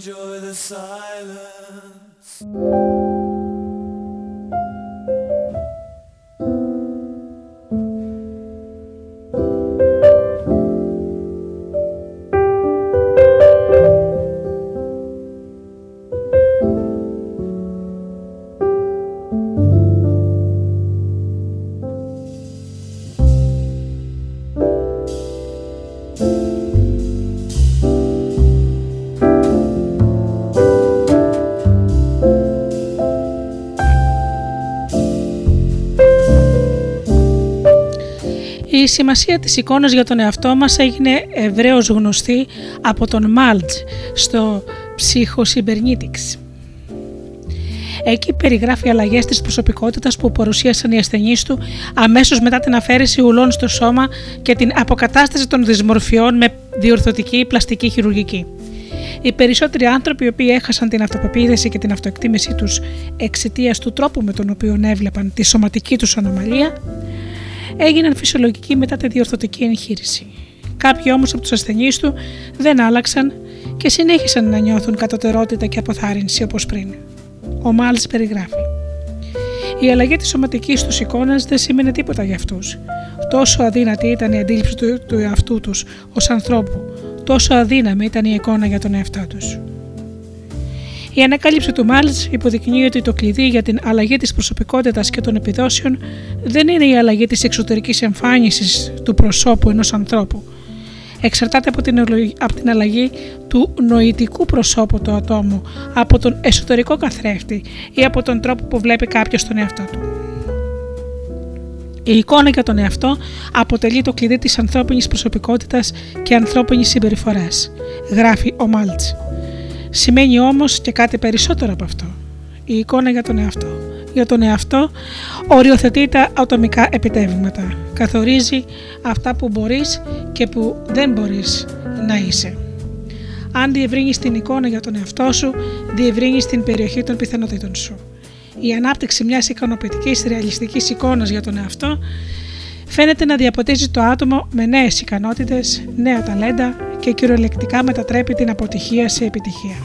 Speaker 3: Enjoy the silence.
Speaker 1: Σημασία της εικόνας για τον εαυτό μας έγινε ευρέως γνωστή από τον Μάλτζ στο Psychocybernetics. Εκεί περιγράφει αλλαγές της προσωπικότητας που παρουσίασαν οι ασθενείς του αμέσως μετά την αφαίρεση ουλών στο σώμα και την αποκατάσταση των δυσμορφιών με διορθωτική πλαστική χειρουργική. Οι περισσότεροι άνθρωποι οι οποίοι έχασαν την αυτοπεποίθηση και την αυτοεκτίμησή τους εξαιτίας του τρόπου με τον οποίο έβλεπαν τη σωματική τους ανομαλία έγιναν φυσιολογικοί μετά τη διορθωτική εγχείρηση. Κάποιοι όμως από τους ασθενείς του δεν άλλαξαν και συνέχισαν να νιώθουν κατωτερότητα και αποθάρρυνση όπως πριν. Ο Μάλς περιγράφει. Η αλλαγή της σωματικής τους εικόνας δεν σήμαινε τίποτα για αυτούς. Τόσο αδύνατη ήταν η αντίληψη του, του εαυτού τους ως ανθρώπου, τόσο αδύναμη ήταν η εικόνα για τον εαυτό τους. Η ανακάλυψη του Μάλτ υποδεικνύει ότι το κλειδί για την αλλαγή της προσωπικότητας και των επιδόσεων δεν είναι η αλλαγή της εξωτερικής εμφάνισης του προσώπου ενός ανθρώπου. Εξαρτάται από την, από την αλλαγή του νοητικού προσώπου του ατόμου, από τον εσωτερικό καθρέφτη ή από τον τρόπο που βλέπει κάποιος τον εαυτό του. Η εικόνα για τον εαυτό αποτελεί το κλειδί της ανθρώπινης προσωπικότητας και ανθρώπινης συμπεριφοράς, γράφει ο Μάλτς. Σημαίνει όμως και κάτι περισσότερο από αυτό. Η εικόνα για τον εαυτό. Για τον εαυτό οριοθετεί τα ατομικά επιτεύγματα. Καθορίζει αυτά που μπορείς και που δεν μπορείς να είσαι. Αν διευρύνεις την εικόνα για τον εαυτό σου, διευρύνεις την περιοχή των πιθανότητων σου. Η ανάπτυξη μιας ικανοποιητικής ρεαλιστικής εικόνας για τον εαυτό φαίνεται να διαποτίζει το άτομο με νέες ικανότητες, νέα ταλέντα και κυριολεκτικά μετατρέπει την αποτυχία σε επιτυχία.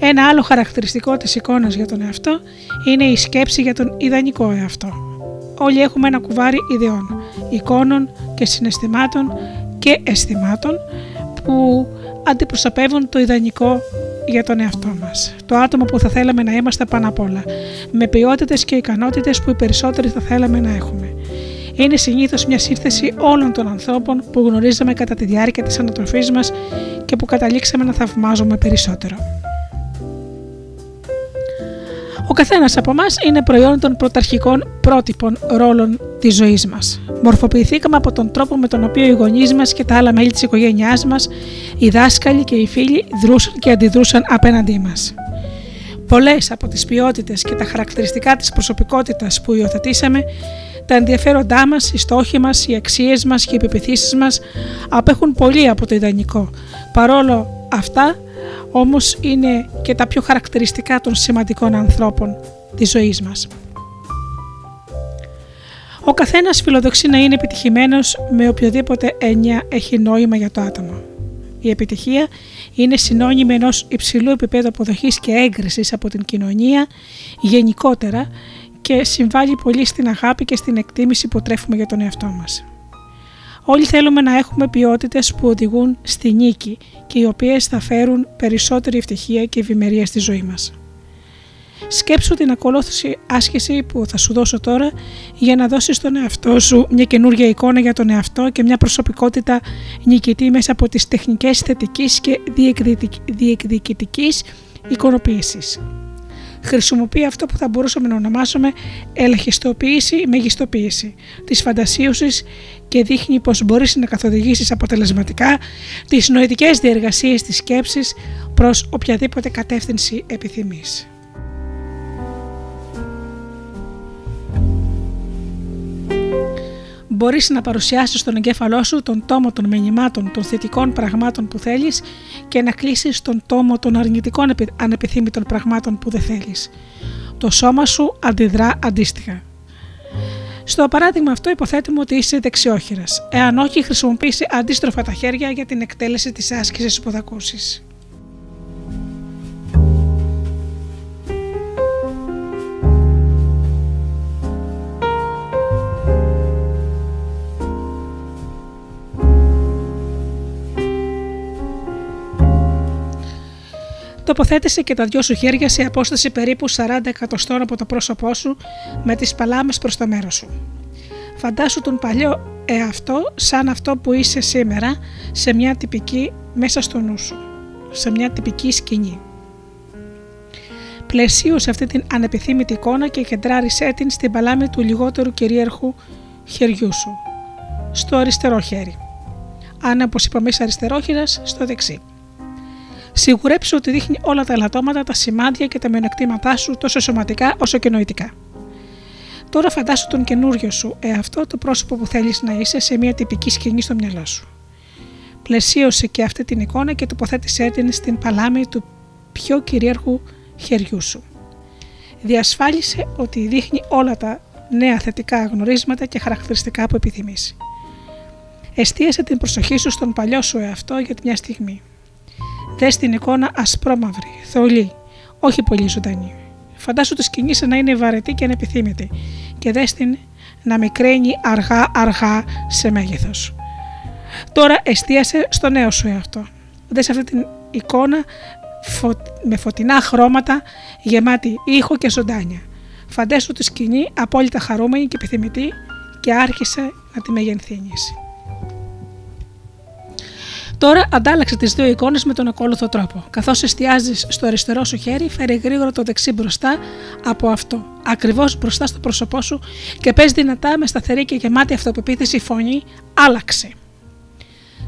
Speaker 1: Ένα άλλο χαρακτηριστικό της εικόνας για τον εαυτό είναι η σκέψη για τον ιδανικό εαυτό. Όλοι έχουμε ένα κουβάρι ιδεών, εικόνων και συναισθημάτων και αισθημάτων που αντιπροσωπεύουν το ιδανικό για τον εαυτό μας. Το άτομο που θα θέλαμε να είμαστε πάνω απ' όλα, με ποιότητες και ικανότητες που οι περισσότεροι θα θέλαμε να έχουμε είναι συνήθως μια σύνθεση όλων των ανθρώπων που γνωρίζαμε κατά τη διάρκεια της ανατροφής μας και που καταλήξαμε να θαυμάζουμε περισσότερο. Ο καθένας από εμά είναι προϊόν των πρωταρχικών πρότυπων ρόλων της ζωής μας. Μορφοποιηθήκαμε από τον τρόπο με τον οποίο οι γονείς μας και τα άλλα μέλη της οικογένειάς μας, οι δάσκαλοι και οι φίλοι δρούσαν και αντιδρούσαν απέναντί μας. Πολλές από τις ποιότητες και τα χαρακτηριστικά της προσωπικότητας που υιοθετήσαμε τα ενδιαφέροντά μας, οι στόχοι μας, οι αξίες μας και οι πεπιθήσεις μας απέχουν πολύ από το ιδανικό. Παρόλο αυτά, όμως είναι και τα πιο χαρακτηριστικά των σημαντικών ανθρώπων της ζωής μας. Ο καθένας φιλοδοξεί να είναι επιτυχημένος με οποιοδήποτε έννοια έχει νόημα για το άτομο. Η επιτυχία είναι συνώνυμη ενός υψηλού επίπεδου αποδοχής και έγκρισης από την κοινωνία γενικότερα και συμβάλλει πολύ στην αγάπη και στην εκτίμηση που τρέφουμε για τον εαυτό μας. Όλοι θέλουμε να έχουμε ποιότητες που οδηγούν στη νίκη και οι οποίες θα φέρουν περισσότερη ευτυχία και ευημερία στη ζωή μας. Σκέψου την ακολούθηση άσκηση που θα σου δώσω τώρα για να δώσεις στον εαυτό σου μια καινούργια εικόνα για τον εαυτό και μια προσωπικότητα νικητή μέσα από τις τεχνικές θετικής και διεκδικητικής εικονοποίησης χρησιμοποιεί αυτό που θα μπορούσαμε να ονομάσουμε ελαχιστοποίηση ή μεγιστοποίηση της φαντασίωσης και δείχνει πως μπορείς να καθοδηγήσεις αποτελεσματικά τις νοητικές διεργασίες της σκέψης προς οποιαδήποτε κατεύθυνση επιθυμείς. Μπορείς να παρουσιάσεις στον εγκέφαλό σου τον τόμο των μηνυμάτων των θετικών πραγμάτων που θέλεις και να κλείσεις τον τόμο των αρνητικών ανεπιθύμητων πραγμάτων που δεν θέλεις. Το σώμα σου αντιδρά αντίστοιχα. Στο παράδειγμα αυτό υποθέτουμε ότι είσαι δεξιόχειρας. Εάν όχι, χρησιμοποιήσει αντίστροφα τα χέρια για την εκτέλεση της άσκησης που θα ακούσεις. Τοποθέτησε και τα δυο σου χέρια σε απόσταση περίπου 40 εκατοστών από το πρόσωπό σου με τις παλάμες προς το μέρος σου. Φαντάσου τον παλιό εαυτό σαν αυτό που είσαι σήμερα σε μια τυπική μέσα στο νου σου, σε μια τυπική σκηνή. Πλαισίωσε αυτή την ανεπιθύμητη εικόνα και κεντράρισέ την στην παλάμη του λιγότερου κυρίαρχου χεριού σου, στο αριστερό χέρι. Αν όπως είπαμε είσαι αριστερόχειρας, στο δεξί. Σιγουρέψου ότι δείχνει όλα τα ελαττώματα, τα σημάδια και τα μειονεκτήματά σου τόσο σωματικά όσο και νοητικά. Τώρα φαντάσου τον καινούριο σου εαυτό το πρόσωπο που θέλεις να είσαι σε μια τυπική σκηνή στο μυαλό σου. Πλαισίωσε και αυτή την εικόνα και τοποθέτησέ την στην παλάμη του πιο κυρίαρχου χεριού σου. Διασφάλισε ότι δείχνει όλα τα νέα θετικά γνωρίσματα και χαρακτηριστικά που επιθυμείς. Εστίασε την προσοχή σου στον παλιό σου εαυτό για μια στιγμή. Δες την εικόνα ασπρόμαυρη, θολή, όχι πολύ ζωντανή. Φαντάσου τη σκηνή να είναι βαρετή και ανεπιθύμητη και δες την να μικραίνει αργά αργά σε μέγεθος. Τώρα εστίασε στο νέο σου εαυτό. Δες αυτή την εικόνα με φωτεινά χρώματα γεμάτη ήχο και ζωντάνια. Φαντάσου τη σκηνή απόλυτα χαρούμενη και επιθυμητή και άρχισε να τη μεγενθύνεις. Τώρα αντάλλαξε τις δύο εικόνες με τον ακόλουθο τρόπο. Καθώς εστιάζει στο αριστερό σου χέρι, φέρει γρήγορα το δεξί μπροστά από αυτό, ακριβώς μπροστά στο πρόσωπό σου και πες δυνατά με σταθερή και γεμάτη αυτοπεποίθηση φωνή, άλλαξε.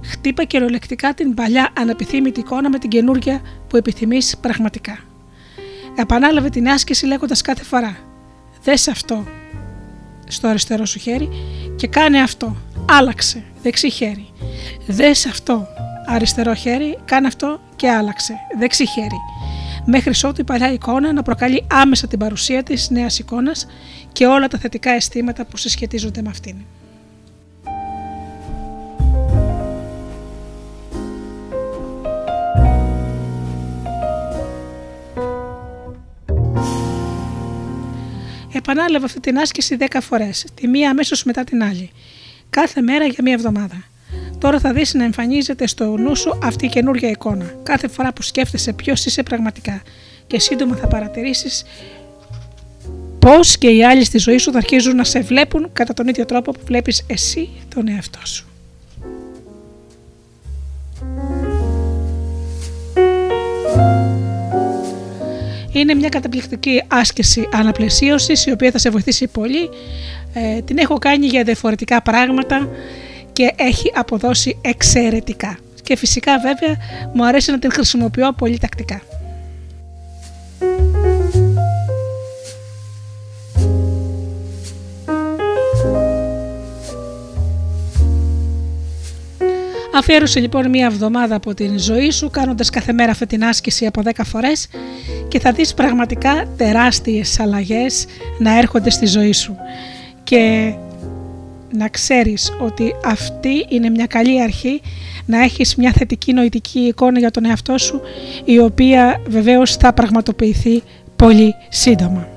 Speaker 1: Χτύπα κυριολεκτικά την παλιά ανεπιθύμητη εικόνα με την καινούργια που επιθυμείς πραγματικά. Επανάλαβε την άσκηση λέγοντας κάθε φορά: Δες αυτό στο αριστερό σου χέρι και κάνε αυτό. Άλλαξε. Δεξί χέρι. Δες αυτό. Αριστερό χέρι. Κάνε αυτό και άλλαξε. Δεξί χέρι. Μέχρι ότου η παλιά εικόνα να προκαλεί άμεσα την παρουσία της νέας εικόνας και όλα τα θετικά αισθήματα που συσχετίζονται με αυτήν. Επανάλαβε αυτή την άσκηση 10 φορές, τη μία αμέσως μετά την άλλη, κάθε μέρα για μία εβδομάδα. Τώρα θα δεις να εμφανίζεται στο νου σου αυτή η καινούργια εικόνα, κάθε φορά που σκέφτεσαι ποιος είσαι πραγματικά και σύντομα θα παρατηρήσεις πώς και οι άλλοι στη ζωή σου θα αρχίζουν να σε βλέπουν κατά τον ίδιο τρόπο που βλέπεις εσύ τον εαυτό σου. Είναι μια καταπληκτική άσκηση αναπλαισίωσης η οποία θα σε βοηθήσει πολύ. Ε, την έχω κάνει για διαφορετικά πράγματα και έχει αποδώσει εξαιρετικά. Και φυσικά βέβαια μου αρέσει να την χρησιμοποιώ πολύ τακτικά. Αφιέρωσε λοιπόν μία εβδομάδα από την ζωή σου κάνοντας κάθε μέρα αυτή την άσκηση από 10 φορές και θα δεις πραγματικά τεράστιες αλλαγές να έρχονται στη ζωή σου. Και να ξέρεις ότι αυτή είναι μια καλή αρχή να έχεις μια θετική νοητική εικόνα για τον εαυτό σου η οποία βεβαίως θα πραγματοποιηθεί πολύ σύντομα.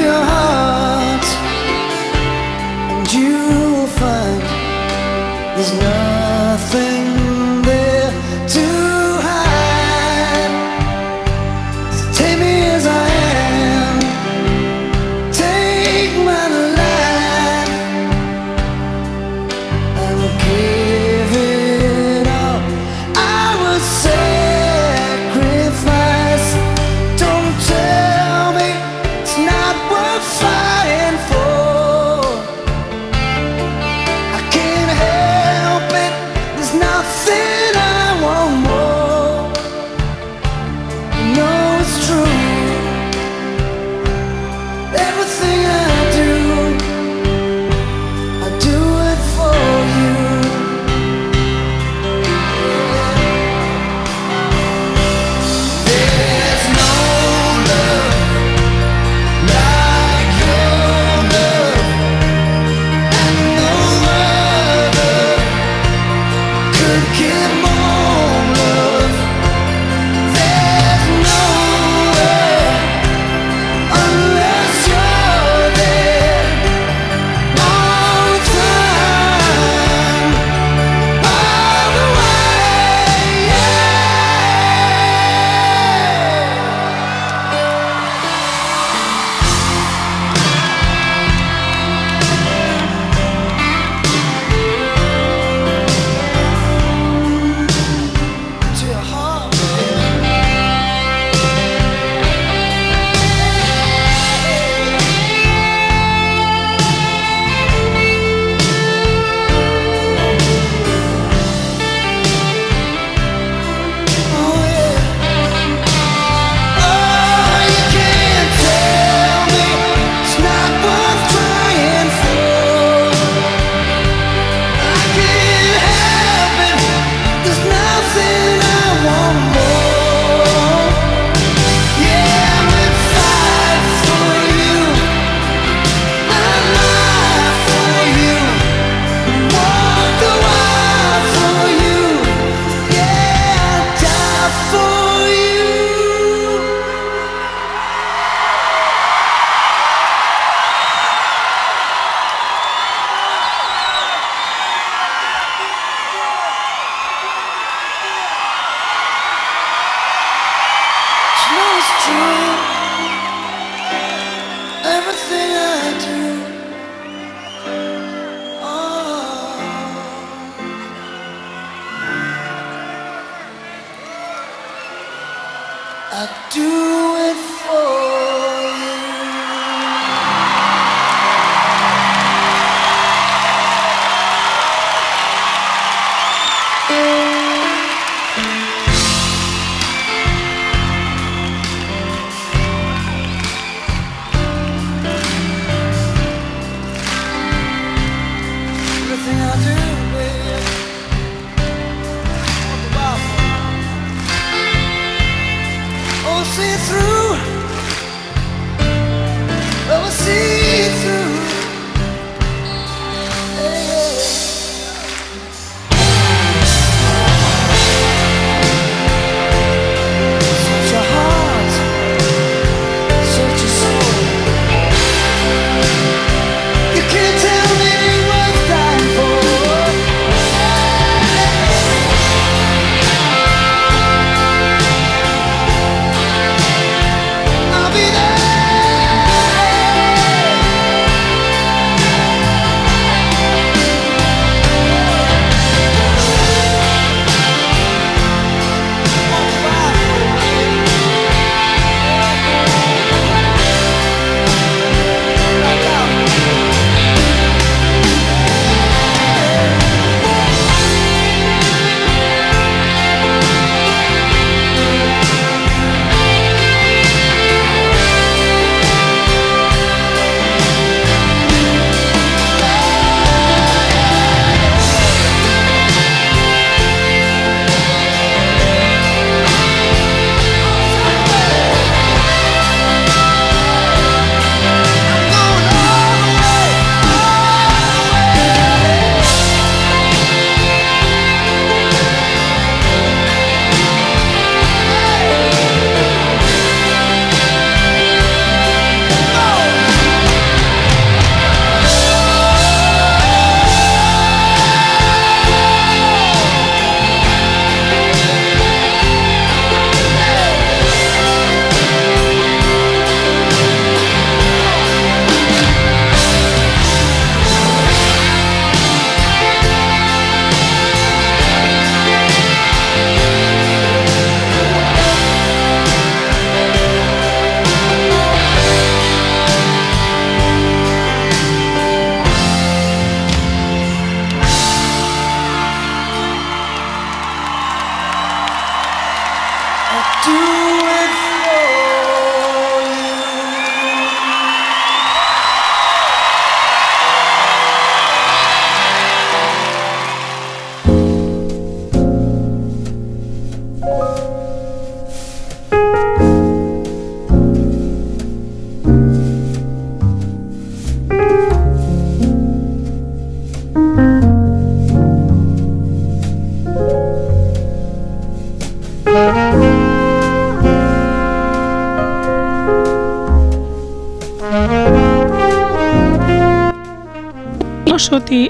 Speaker 2: Your heart, and you will find there's nothing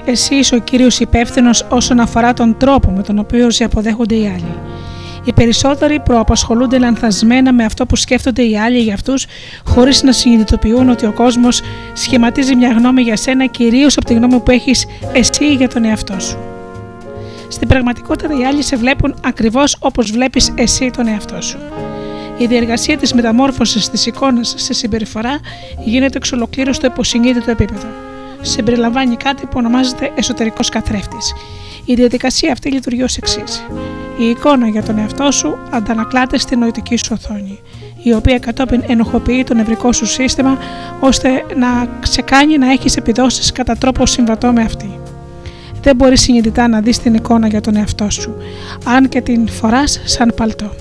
Speaker 1: ότι εσύ είσαι ο κύριος υπεύθυνος όσον αφορά τον τρόπο με τον οποίο σε αποδέχονται οι άλλοι. Οι περισσότεροι προαπασχολούνται λανθασμένα με αυτό που σκέφτονται οι άλλοι για αυτούς, χωρίς να συνειδητοποιούν ότι ο κόσμος σχηματίζει μια γνώμη για σένα κυρίως από τη γνώμη που έχεις εσύ για τον εαυτό σου. Στην πραγματικότητα, οι άλλοι σε βλέπουν ακριβώς όπως βλέπεις εσύ τον εαυτό σου. Η διεργασία της μεταμόρφωσης της εικόνας σε συμπεριφορά γίνεται εξ ολοκλήρου στο υποσυνείδητο επίπεδο. Συμπεριλαμβάνει κάτι που ονομάζεται εσωτερικός καθρέφτης. Η διαδικασία αυτή λειτουργεί ως εξής. Η εικόνα για τον εαυτό σου αντανακλάται στη νοητική σου οθόνη, η οποία κατόπιν ενοχοποιεί το νευρικό σου σύστημα ώστε να σε κάνει να έχεις επιδόσεις κατά τρόπο συμβατό με αυτή. Δεν μπορεί συνειδητά να δεις την εικόνα για τον εαυτό σου, αν και την φοράς σαν παλτό.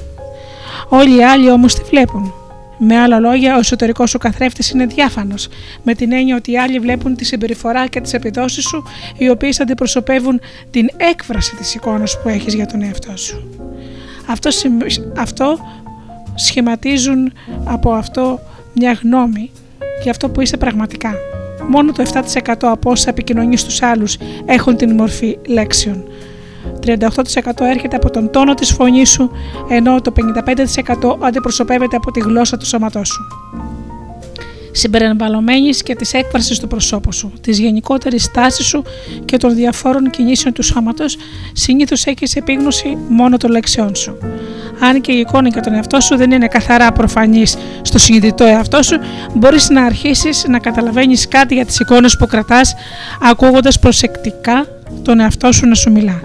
Speaker 1: Όλοι οι άλλοι όμως τη βλέπουν. Με άλλα λόγια, ο εσωτερικός σου καθρέφτης είναι διάφανος, με την έννοια ότι οι άλλοι βλέπουν τη συμπεριφορά και τις επιδόσεις σου, οι οποίες αντιπροσωπεύουν την έκφραση της εικόνας που έχεις για τον εαυτό σου. Αυτό, συμ- αυτό σχηματίζουν από αυτό μια γνώμη για αυτό που είσαι πραγματικά. Μόνο το 7% από όσα επικοινωνείς στους άλλους έχουν την μορφή λέξεων. 38% έρχεται από τον τόνο της φωνής σου, ενώ το 55% αντιπροσωπεύεται από τη γλώσσα του σώματός σου. Συμπεριλαμβανομένης και της έκφρασης του προσώπου σου, της γενικότερης τάσης σου και των διαφόρων κινήσεων του σώματος, συνήθως έχεις επίγνωση μόνο των λέξεών σου. Αν και η εικόνα για τον εαυτό σου δεν είναι καθαρά προφανής στο συνειδητό εαυτό σου, μπορείς να αρχίσεις να καταλαβαίνεις κάτι για τις εικόνες που κρατάς, ακούγοντας προσεκτικά τον εαυτό σου να σου μιλά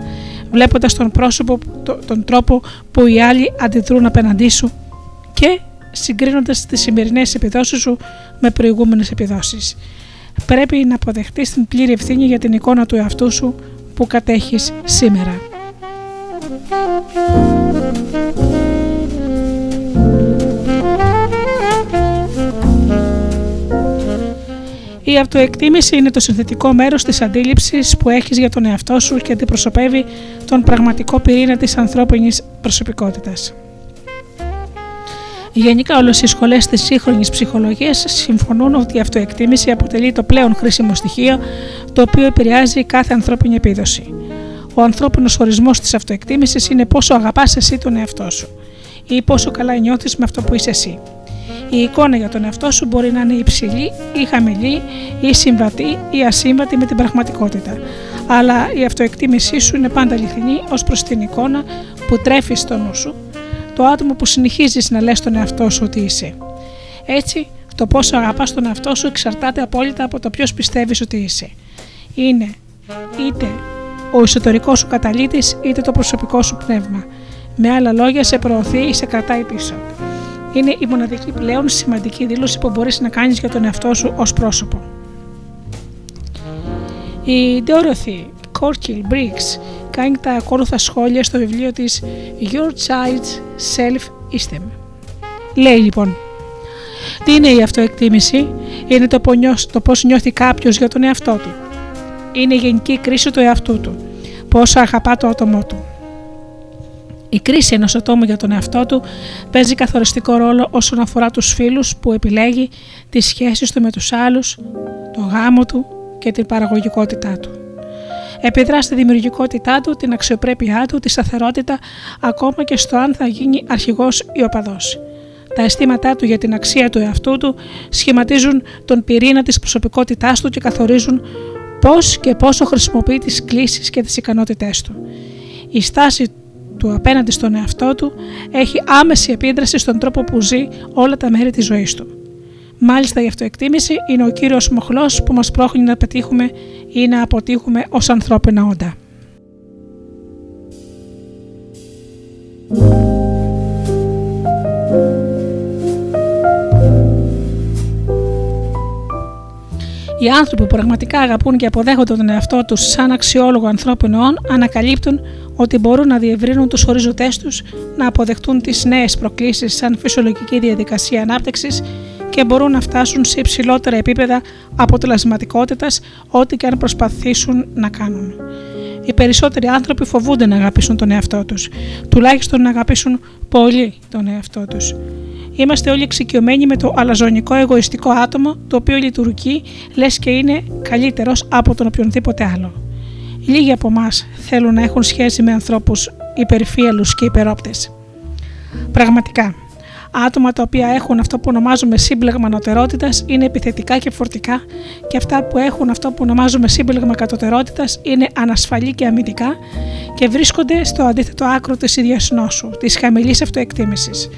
Speaker 1: βλέποντας τον, πρόσωπο, το- τον τρόπο που οι άλλοι αντιδρούν απέναντί σου και συγκρίνοντας τις σημερινές επιδόσεις σου με προηγούμενες επιδόσεις. Πρέπει να αποδεχτείς την πλήρη ευθύνη για την εικόνα του εαυτού σου που κατέχεις σήμερα. Η αυτοεκτίμηση είναι το συνθετικό μέρος της αντίληψης που έχεις για τον εαυτό σου και αντιπροσωπεύει τον πραγματικό πυρήνα της ανθρώπινης προσωπικότητας. Γενικά, όλες οι σχολές της σύγχρονης ψυχολογίας συμφωνούν ότι η αυτοεκτίμηση αποτελεί το πλέον χρήσιμο στοιχείο το οποίο επηρεάζει κάθε ανθρώπινη επίδοση. Ο ανθρώπινος ορισμός της αυτοεκτίμησης είναι πόσο αγαπάς εσύ τον εαυτό σου ή πόσο καλά νιώθεις με αυτό που είσαι εσύ. Η εικόνα για τον εαυτό σου μπορεί να είναι υψηλή ή χαμηλή ή συμβατή ή ασύμβατη με την πραγματικότητα. Αλλά η αυτοεκτίμησή σου είναι πάντα αληθινή ως προς την εικόνα που τρέφεις στο νου σου, το άτομο που συνεχίζεις να λες τον εαυτό σου ότι είσαι. Έτσι, το πόσο αγαπάς τον εαυτό σου εξαρτάται απόλυτα από το ποιος πιστεύεις ότι είσαι. Είναι είτε ο εσωτερικός σου καταλήτης είτε το προσωπικό σου πνεύμα. Με άλλα λόγια, σε προωθεί ή σε κρατάει πίσω. Είναι η μοναδική πλέον σημαντική δήλωση που μπορείς να κάνεις για τον εαυτό σου ως πρόσωπο. Η Dorothy Corkill Briggs κάνει τα ακόλουθα σχόλια στο βιβλίο της Your Child's Self-Esteem. Λέει λοιπόν, τι είναι η αυτοεκτίμηση, είναι το, που νιώ- το πώς νιώθει κάποιος για τον εαυτό του. Είναι η γενική κρίση του εαυτού του, πόσο αγαπά το άτομό του. Η κρίση ενός ατόμου για τον εαυτό του παίζει καθοριστικό ρόλο όσον αφορά τους φίλους που επιλέγει, τις σχέσεις του με τους άλλους, το γάμο του και την παραγωγικότητά του. Επιδρά στη δημιουργικότητά του, την αξιοπρέπειά του, τη σταθερότητα, ακόμα και στο αν θα γίνει αρχηγός ή οπαδός. Τα αισθήματά του για την αξία του εαυτού του σχηματίζουν τον πυρήνα της προσωπικότητάς του και καθορίζουν πώς και πόσο χρησιμοποιεί τις κλίσεις και τις ικανότητές του. Η στάση του απέναντι στον εαυτό του έχει άμεση επίδραση στον τρόπο που ζει όλα τα μέρη της ζωής του. Μάλιστα η αυτοεκτίμηση είναι ο κύριος μοχλός που μας πρόχνει να πετύχουμε ή να αποτύχουμε ως ανθρώπινα όντα. Οι άνθρωποι που πραγματικά αγαπούν και αποδέχονται τον εαυτό τους σαν αξιόλογο ανθρώπινο όν, ανακαλύπτουν ότι μπορούν να διευρύνουν τους οριζοντές τους, να αποδεχτούν τις νέες προκλήσεις σαν φυσιολογική διαδικασία ανάπτυξης και μπορούν να φτάσουν σε υψηλότερα επίπεδα αποτελεσματικότητας ό,τι και αν προσπαθήσουν να κάνουν. Οι περισσότεροι άνθρωποι φοβούνται να αγαπήσουν τον εαυτό τους, τουλάχιστον να αγαπήσουν πολύ τον εαυτό τους. Είμαστε όλοι εξοικειωμένοι με το αλαζονικό εγωιστικό άτομο το οποίο λειτουργεί λες και είναι καλύτερος από τον οποιονδήποτε άλλο. Λίγοι από εμάς θέλουν να έχουν σχέση με ανθρώπους υπερφύαλους και υπερόπτες. Πραγματικά, άτομα τα οποία έχουν αυτό που ονομάζουμε σύμπλεγμα νοτερότητα είναι επιθετικά και φορτικά και αυτά που έχουν αυτό που ονομάζουμε σύμπλεγμα κατωτερότητας είναι ανασφαλή και αμυντικά και βρίσκονται στο αντίθετο άκρο της ίδιας νόσου, της χαμηλής αυτοεκτίμησης.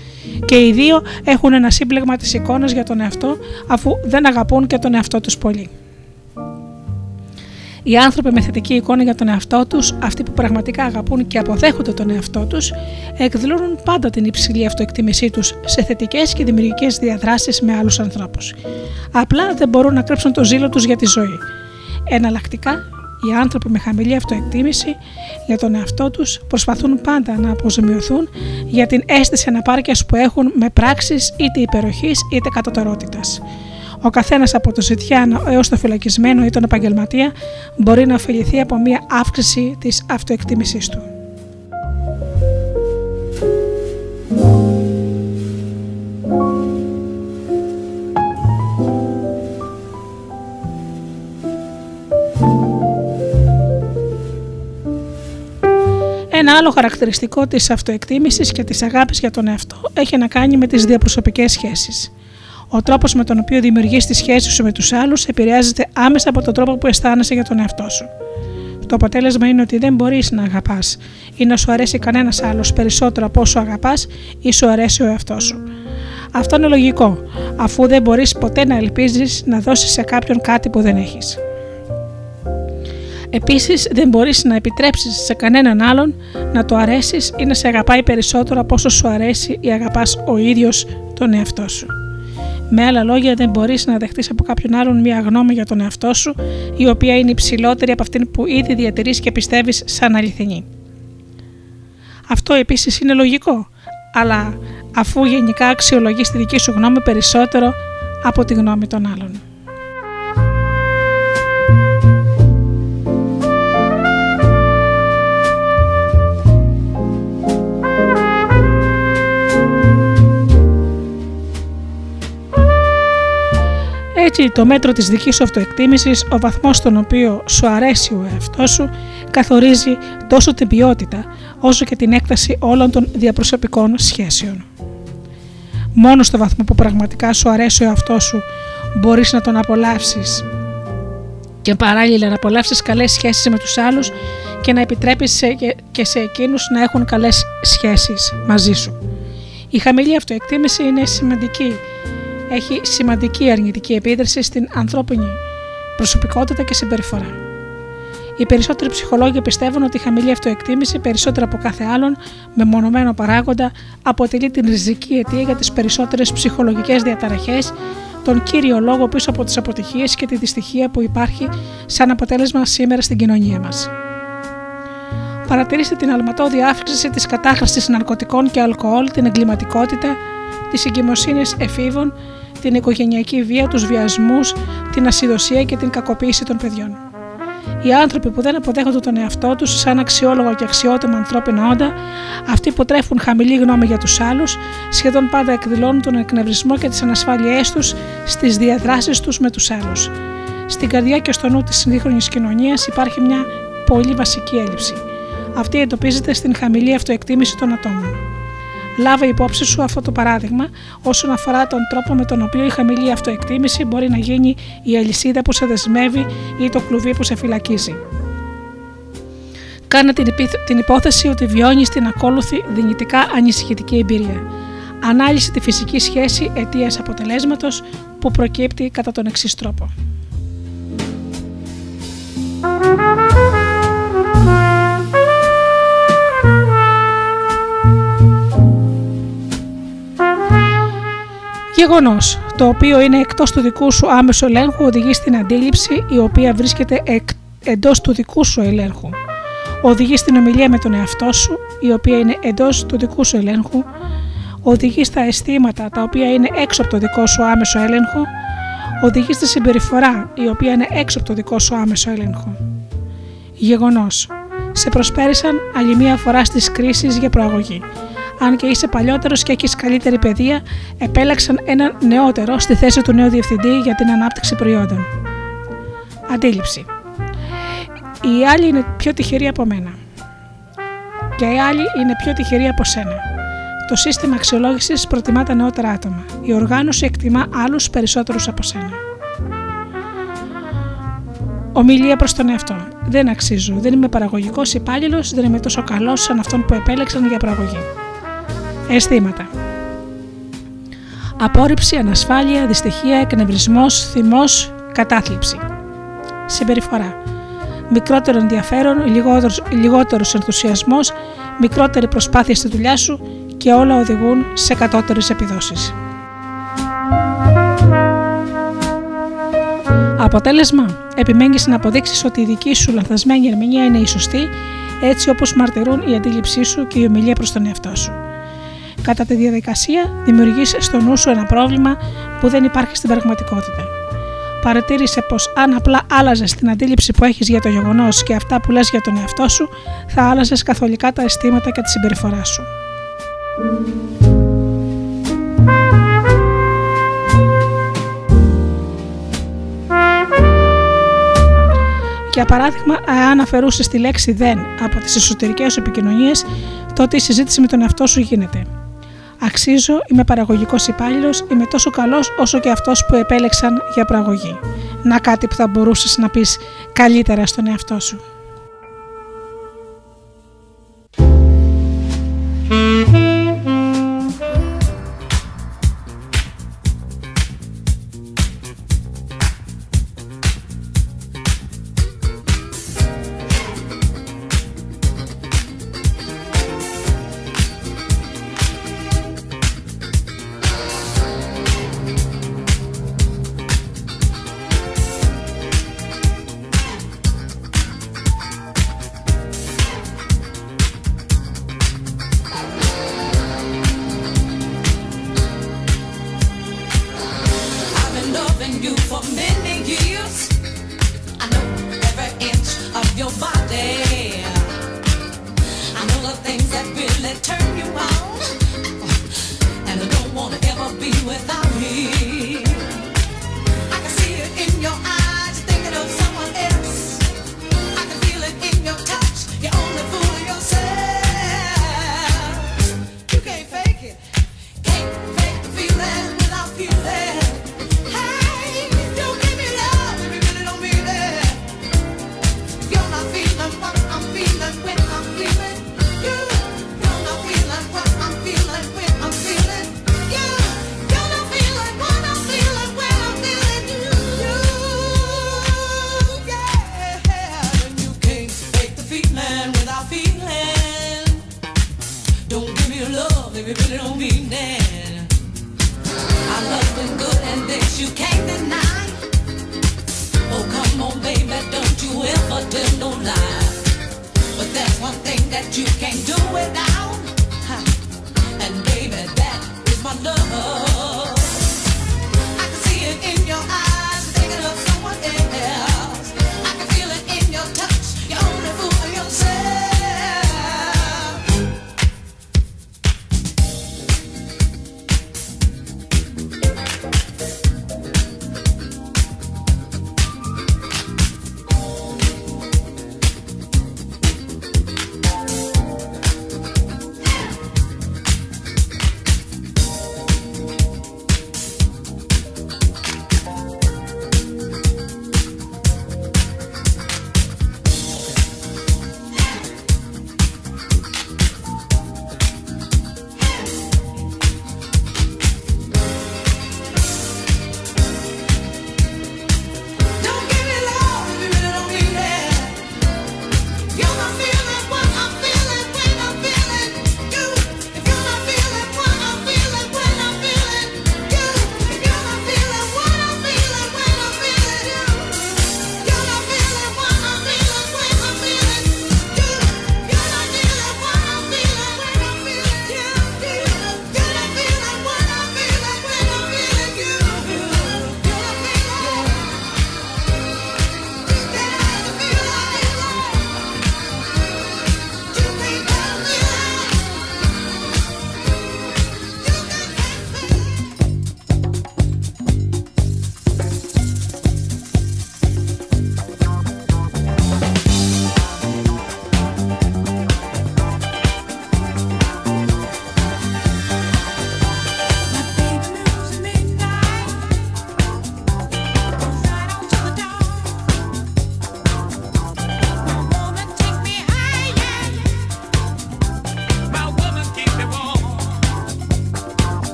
Speaker 1: Και οι δύο έχουν ένα σύμπλεγμα της εικόνας για τον εαυτό αφού δεν αγαπούν και τον εαυτό τους πολύ. Οι άνθρωποι με θετική εικόνα για τον εαυτό τους, αυτοί που πραγματικά αγαπούν και αποδέχονται τον εαυτό τους, εκδηλώνουν πάντα την υψηλή αυτοεκτίμησή τους σε θετικές και δημιουργικές διαδράσεις με άλλους ανθρώπους. Απλά δεν μπορούν να κρύψουν το ζήλο τους για τη ζωή. Εναλλακτικά, οι άνθρωποι με χαμηλή αυτοεκτίμηση για τον εαυτό τους προσπαθούν πάντα να αποζημιωθούν για την αίσθηση αναπάρκειας που έχουν με πράξεις είτε υπεροχής είτε κατωτερότητας. Ο καθένας από το ζητιάνο έως το φυλακισμένο ή τον επαγγελματία μπορεί να ωφεληθεί από μια αύξηση της αυτοεκτίμησής του. Ένα άλλο χαρακτηριστικό της αυτοεκτίμησης και της αγάπης για τον εαυτό έχει να κάνει με τις διαπροσωπικές σχέσεις. Ο τρόπος με τον οποίο δημιουργείς τη σχέση σου με τους άλλους επηρεάζεται άμεσα από τον τρόπο που αισθάνεσαι για τον εαυτό σου. Το αποτέλεσμα είναι ότι δεν μπορείς να αγαπάς ή να σου αρέσει κανένας άλλος περισσότερο από όσο αγαπάς ή σου αρέσει ο εαυτός σου. Αυτό είναι λογικό, αφού δεν μπορείς ποτέ να ελπίζεις να δώσεις σε κάποιον κάτι που δεν έχεις. Επίσης, δεν μπορείς να επιτρέψεις σε κανέναν άλλον να το αρέσεις ή να σε αγαπάει περισσότερο από όσο σου αρέσει ή αγαπάς ο ίδιος τον εαυτό σου. Με άλλα λόγια, δεν μπορείς να δεχτείς από κάποιον άλλον μία γνώμη για τον εαυτό σου, η οποία είναι υψηλότερη από αυτήν που ήδη διατηρείς και πιστεύεις σαν αληθινή. Αυτό επίσης είναι λογικό, αλλά αφού γενικά αξιολογείς τη δική σου γνώμη περισσότερο από τη γνώμη των άλλων. Έτσι, το μέτρο της δικής σου αυτοεκτίμησης, ο βαθμός στον οποίο σου αρέσει ο εαυτός σου, καθορίζει τόσο την ποιότητα, όσο και την έκταση όλων των διαπροσωπικών σχέσεων. Μόνο στο βαθμό που πραγματικά σου αρέσει ο εαυτός σου, μπορείς να τον απολαύσεις και παράλληλα να απολαύσεις καλές σχέσεις με τους άλλους και να επιτρέπεις σε, και σε εκείνους να έχουν καλές σχέσεις μαζί σου. Η χαμηλή αυτοεκτίμηση είναι σημαντική έχει σημαντική αρνητική επίδραση στην ανθρώπινη προσωπικότητα και συμπεριφορά. Οι περισσότεροι ψυχολόγοι πιστεύουν ότι η χαμηλή αυτοεκτίμηση, περισσότερο από κάθε άλλον μεμονωμένο παράγοντα, αποτελεί την ριζική αιτία για τις περισσότερες ψυχολογικές διαταραχές, τον κύριο λόγο πίσω από τις αποτυχίες και τη δυστυχία που υπάρχει σαν αποτέλεσμα σήμερα στην κοινωνία μας. Παρατηρήστε την αλματώδη αύξηση της κατάχρησης ναρκωτικών και αλκοόλ, την εγκληματικότητα, τι εγκυμοσύνε εφήβων, την οικογενειακή βία, τους βιασμούς, την ασυδοσία και την κακοποίηση των παιδιών. Οι άνθρωποι που δεν αποδέχονται τον εαυτό τους σαν αξιόλογο και αξιότιμο ανθρώπινα όντα, αυτοί που τρέφουν χαμηλή γνώμη για τους άλλους, σχεδόν πάντα εκδηλώνουν τον εκνευρισμό και τις ανασφάλειές τους στις διαδράσεις τους με τους άλλους. Στην καρδιά και στο νου της σύγχρονης κοινωνίας υπάρχει μια πολύ βασική έλλειψη. Αυτή εντοπίζεται στην χαμηλή αυτοεκτίμηση των ατόμων. Λάβε υπόψη σου αυτό το παράδειγμα όσον αφορά τον τρόπο με τον οποίο η χαμηλή αυτοεκτίμηση μπορεί να γίνει η αλυσίδα που σε δεσμεύει ή το κλουβί που σε φυλακίζει. Κάνε την υπόθεση ότι βιώνει την ακόλουθη δυνητικά ανησυχητική εμπειρία. Ανάλυσε τη φυσική σχέση αιτίας αποτελέσματος που προκύπτει κατά τον εξής τρόπο. Γεγονός, το οποίο είναι εκτός του δικού σου άμεσου ελέγχου, οδηγεί στην αντίληψη η οποία βρίσκεται εκ, εντός του δικού σου ελέγχου. Οδηγεί στην ομιλία με τον εαυτό σου, η οποία είναι εντός του δικού σου ελέγχου. οδηγεί στα αισθήματα τα οποία είναι έξω από το δικό σου άμεσο έλεγχο, οδηγεί στη συμπεριφορά η οποία είναι έξω από το δικό σου άμεσο έλεγχο. Γεγονός. Σε προσπέρισαν άλλη μία φορά στις κρίσεις για προαγωγή. Αν και είσαι παλιότερος και έχεις καλύτερη παιδεία, επέλεξαν έναν νεότερο στη θέση του νέου διευθυντή για την ανάπτυξη προϊόντων. Αντίληψη. Οι άλλοι είναι πιο τυχεροί από μένα. Και οι άλλοι είναι πιο τυχεροί από σένα. Το σύστημα αξιολόγησης προτιμά τα νεότερα άτομα. Η οργάνωση εκτιμά άλλους περισσότερους από σένα. Ομιλία προς τον εαυτό. Δεν αξίζω. Δεν είμαι παραγωγικός υπάλληλος. Δεν είμαι τόσο καλός σαν αυτόν που επέλεξαν για παραγωγή. Αισθήματα. Απόρριψη, ανασφάλεια, δυστυχία, εκνευρισμός, θυμός, κατάθλιψη. Συμπεριφορά. Μικρότερο ενδιαφέρον, λιγότερος, λιγότερος ενθουσιασμός, μικρότερη προσπάθεια στη δουλειά σου και όλα οδηγούν σε κατώτερες επιδόσεις. Αποτέλεσμα, επιμένεις να αποδείξεις ότι η δική σου λανθασμένη ερμηνεία είναι η σωστή, έτσι όπως μαρτυρούν η αντίληψή σου και η ομιλία προς τον εαυτό σου. Κατά τη διαδικασία, δημιουργείς στο νου σου ένα πρόβλημα που δεν υπάρχει στην πραγματικότητα. Παρατήρησε πως αν απλά άλλαζες την αντίληψη που έχεις για το γεγονός και αυτά που λες για τον εαυτό σου, θα άλλαζες καθολικά τα αισθήματα και τη συμπεριφορά σου. Για παράδειγμα, αν αφαιρούσε τη λέξη δεν από τις εσωτερικές σου επικοινωνίες, τότε η συζήτηση με τον εαυτό σου γίνεται. Αξίζω, είμαι παραγωγικός υπάλληλος, είμαι τόσο καλός όσο και αυτός που επέλεξαν για προαγωγή. Να κάτι που θα μπορούσες να πεις καλύτερα στον εαυτό σου.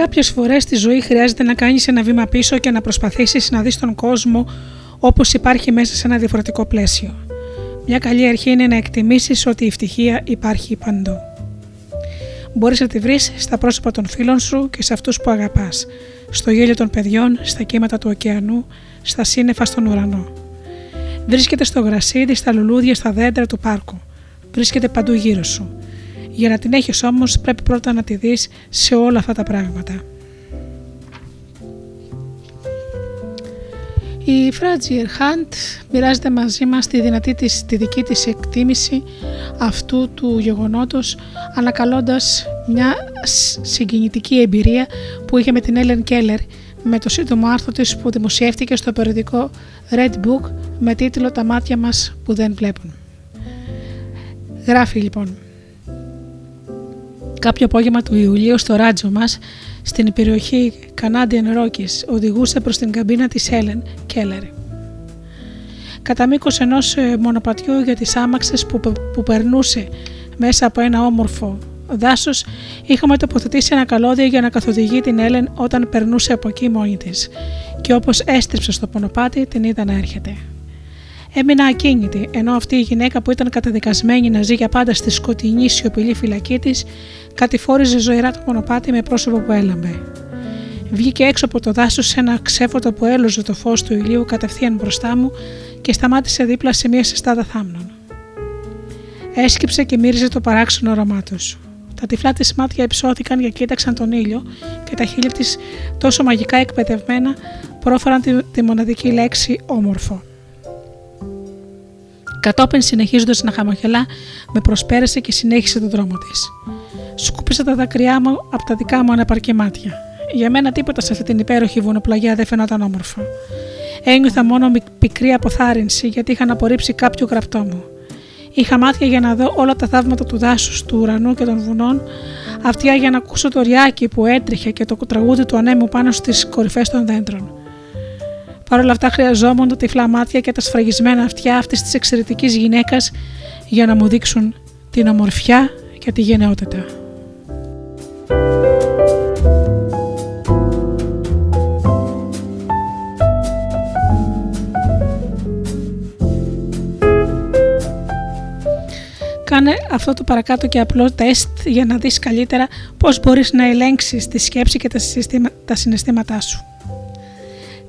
Speaker 1: Κάποιες φορές στη ζωή χρειάζεται να κάνεις ένα βήμα πίσω και να προσπαθήσεις να δεις τον κόσμο όπως υπάρχει μέσα σε ένα διαφορετικό πλαίσιο. Μια καλή αρχή είναι να εκτιμήσεις ότι η ευτυχία υπάρχει παντού. Μπορείς να τη βρεις στα πρόσωπα των φίλων σου και σε αυτούς που αγαπάς, στο γέλιο των παιδιών, στα κύματα του ωκεανού, στα σύννεφα στον ουρανό. Βρίσκεται στο γρασίδι, στα λουλούδια, στα δέντρα του πάρκου. Βρίσκεται παντού γύρω σου. Για να την έχεις όμως πρέπει πρώτα να τη δεις σε όλα αυτά τα πράγματα. Η Φράτζιερ Χάντ μοιράζεται μαζί μας τη δυνατή της, τη δική της εκτίμηση αυτού του γεγονότος ανακαλώντας μια σ- συγκινητική εμπειρία που είχε με την Έλεν Κέλλερ με το σύντομο άρθρο της που δημοσιεύτηκε στο περιοδικό Red Book με τίτλο «Τα μάτια μας που δεν βλέπουν». Γράφει λοιπόν Κάποιο απόγευμα του Ιουλίου στο ράτζο μας, στην περιοχή Canadian Rockies, οδηγούσε προς την καμπίνα της Helen Keller. Κατά μήκος ενός ε, μονοπατιού για τις άμαξες που, που περνούσε μέσα από ένα όμορφο δάσος, είχαμε τοποθετήσει ένα καλώδιο για να καθοδηγεί την Έλεν όταν περνούσε από εκεί μόνη της και όπως έστριψε στο μονοπάτι την είδα να έρχεται. Έμεινα ακίνητη, ενώ αυτή η γυναίκα που ήταν καταδικασμένη να ζει για πάντα στη σκοτεινή σιωπηλή φυλακή της, κατηφόριζε ζωηρά το μονοπάτι με πρόσωπο που έλαμπε. Βγήκε έξω από το δάσος σε ένα ξέφωτο που έλωζε το φως του ηλίου κατευθείαν μπροστά μου και σταμάτησε δίπλα σε μια συστάδα θάμνων. Έσκυψε και μύριζε το παράξενο όνομά του. Τα τυφλά της μάτια υψώθηκαν και κοίταξαν τον ήλιο και τα χείλη της, τόσο μαγικά εκπαιδευμένα, πρόφεραν τη, τη μοναδική λέξη όμορφο. Κατόπιν, συνεχίζοντας να χαμογελά, με προσπέρασε και συνέχισε τον δρόμο της. Σκούπισα τα δάκρυά μου από τα δικά μου αναπαρκή μάτια. Για μένα τίποτα σε αυτή την υπέροχη βουνοπλαγιά δεν φαινόταν όμορφο. Ένιωθα μόνο μικ- πικρή αποθάρρυνση γιατί είχαν απορρίψει κάποιο γραπτό μου. Είχα μάτια για να δω όλα τα θαύματα του δάσους, του ουρανού και των βουνών, αυτιά για να ακούσω το ριάκι που έτρεχε και το τραγούδι του ανέμου πάνω στις κορυφές των δέντρων. Παρ' όλα αυτά χρειαζόμουν τα τυφλά μάτια και τα σφραγισμένα αυτιά αυτής της εξαιρετικής γυναίκας για να μου δείξουν την ομορφιά και τη γενναιότητα. Κάνε αυτό το παρακάτω και απλό τεστ για να δεις καλύτερα πώς μπορείς να ελέγξεις τη σκέψη και τα, συστημα- τα συναισθήματά σου.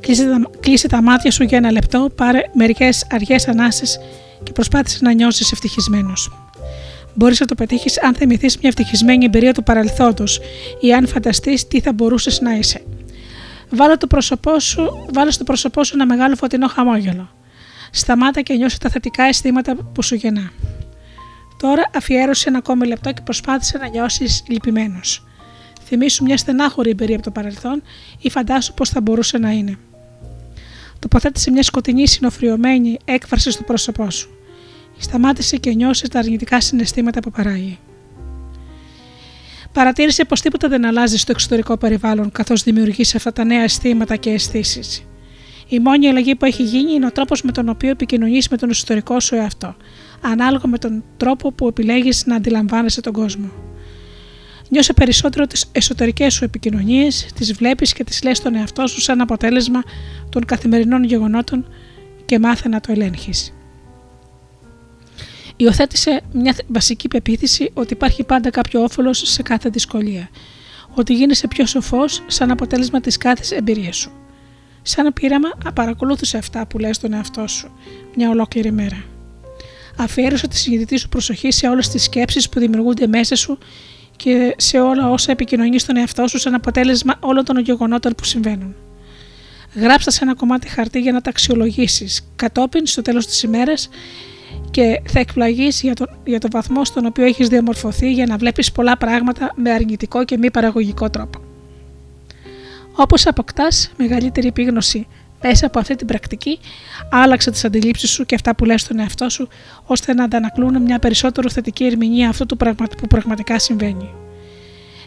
Speaker 1: Κλείσε τα, κλείσε τα μάτια σου για ένα λεπτό, πάρε μερικές αργές ανάσες και προσπάθησε να νιώσεις ευτυχισμένος. Μπορείς να το πετύχεις αν θυμηθείς μια ευτυχισμένη εμπειρία του παρελθόντος ή αν φανταστείς τι θα μπορούσες να είσαι. Βάλε, το πρόσωπό σου, βάλε στο πρόσωπό σου ένα μεγάλο φωτεινό χαμόγελο. Σταμάτα και νιώσε τα θετικά αισθήματα που σου γεννά. Τώρα αφιέρωσε ένα ακόμη λεπτό και προσπάθησε να νιώσεις λυπημένος. Θυμήσου μια στενάχωρη εμπειρία από το παρελθόν ή φαντάσου πώς θα μπορούσε να είναι. Τοποθέτησε μια σκοτεινή συνοφριωμένη έκφραση στο πρόσωπό σου. Σταμάτησε και νιώσες τα αρνητικά συναισθήματα που παράγει. Παρατήρησε πως τίποτα δεν αλλάζει στο εξωτερικό περιβάλλον καθώς δημιουργείς αυτά τα νέα αισθήματα και αισθήσεις. Η μόνη αλλαγή που έχει γίνει είναι ο τρόπος με τον οποίο επικοινωνείς με τον εσωτερικό σου εαυτό, ανάλογα με τον τρόπο που επιλέγεις να αντιλαμβάνεσαι τον κόσμο. Νιώσε περισσότερο τις εσωτερικές σου επικοινωνίες, τις βλέπεις και τις λες στον εαυτό σου σαν αποτέλεσμα των καθημερινών γεγονότων και μάθε να το ελέγχεις. Υιοθέτησε μια βασική πεποίθηση ότι υπάρχει πάντα κάποιο όφελος σε κάθε δυσκολία. Ότι γίνεσαι πιο σοφός σαν αποτέλεσμα της κάθε εμπειρίας σου. Σαν πείραμα, παρακολούθησε αυτά που λες στον εαυτό σου μια ολόκληρη μέρα. Αφιέρωσε τη συνειδητή σου προσοχή σε όλες τις σκέψεις που δημιουργούνται μέσα σου και σε όλα όσα επικοινωνεί στον εαυτό σου σαν αποτέλεσμα όλων των γεγονότων που συμβαίνουν. Γράψτα σε ένα κομμάτι χαρτί για να τα αξιολογήσεις. Κατόπιν, στο τέλος της ημέρας, και θα εκπλαγείς για, το, για το βαθμό στον οποίο έχεις διαμορφωθεί για να βλέπεις πολλά πράγματα με αρνητικό και μη παραγωγικό τρόπο. Όπως αποκτάς μεγαλύτερη επίγνωση μέσα από αυτή την πρακτική, άλλαξε τις αντιλήψεις σου και αυτά που λες στον εαυτό σου, ώστε να αντανακλούν μια περισσότερο θετική ερμηνεία αυτού του πραγμα... που πραγματικά συμβαίνει.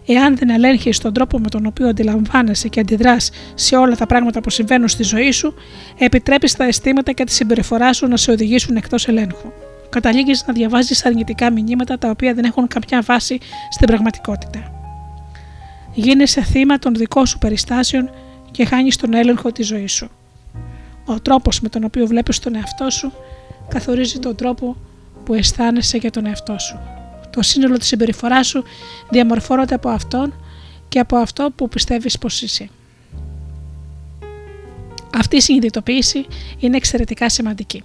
Speaker 1: Εάν δεν ελέγχεις τον τρόπο με τον οποίο αντιλαμβάνεσαι και αντιδράς σε όλα τα πράγματα που συμβαίνουν στη ζωή σου, επιτρέπεις τα αισθήματα και τη συμπεριφορά σου να σε οδηγήσουν εκτός ελέγχου. Καταλήγεις να διαβάζεις αρνητικά μηνύματα τα οποία δεν έχουν καμιά βάση στην πραγματικότητα. Γίνεσαι θύμα των δικών σου περιστάσεων και χάνεις τον έλεγχο της ζωής σου. Ο τρόπος με τον οποίο βλέπεις τον εαυτό σου καθορίζει τον τρόπο που αισθάνεσαι για τον εαυτό σου. Το σύνολο της συμπεριφοράς σου διαμορφώνεται από αυτόν και από αυτό που πιστεύεις πως είσαι. Αυτή η συνειδητοποίηση είναι εξαιρετικά σημαντική.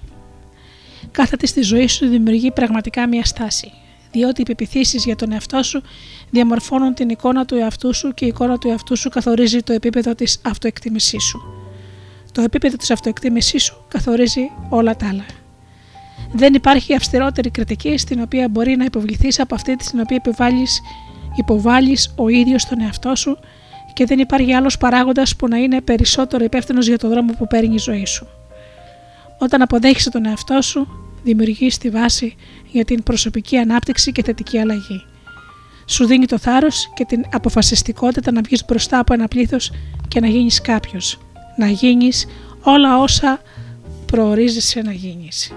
Speaker 1: Κάθε της στη ζωή σου δημιουργεί πραγματικά μια στάση, διότι οι πεπιθήσεις για τον εαυτό σου διαμορφώνουν την εικόνα του εαυτού σου και η εικόνα του εαυτού σου καθορίζει το επίπεδο της αυτοεκτίμησής σου. Το επίπεδο της αυτοεκτίμησής σου καθορίζει όλα τα άλλα. Δεν υπάρχει αυστηρότερη κριτική στην οποία μπορεί να υποβληθείς από αυτή στην οποία επιβάλλεις, υποβάλλεις ο ίδιος τον εαυτό σου και δεν υπάρχει άλλος παράγοντας που να είναι περισσότερο υπεύθυνος για τον δρόμο που παίρνει η ζωή σου. Όταν αποδέχεσαι τον εαυτό σου, δημιουργείς τη βάση για την προσωπική ανάπτυξη και θετική αλλαγή. Σου δίνει το θάρρος και την αποφασιστικότητα να βγεις μπροστά από ένα πλήθος και να γίνεις κάποιος. Να γίνεις όλα όσα προορίζεσαι να γίνεις.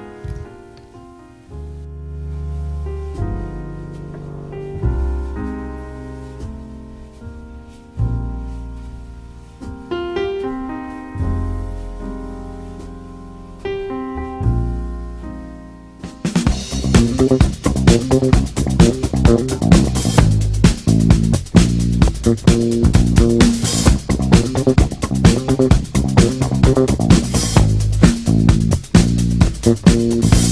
Speaker 4: Everybody
Speaker 5: Thank you.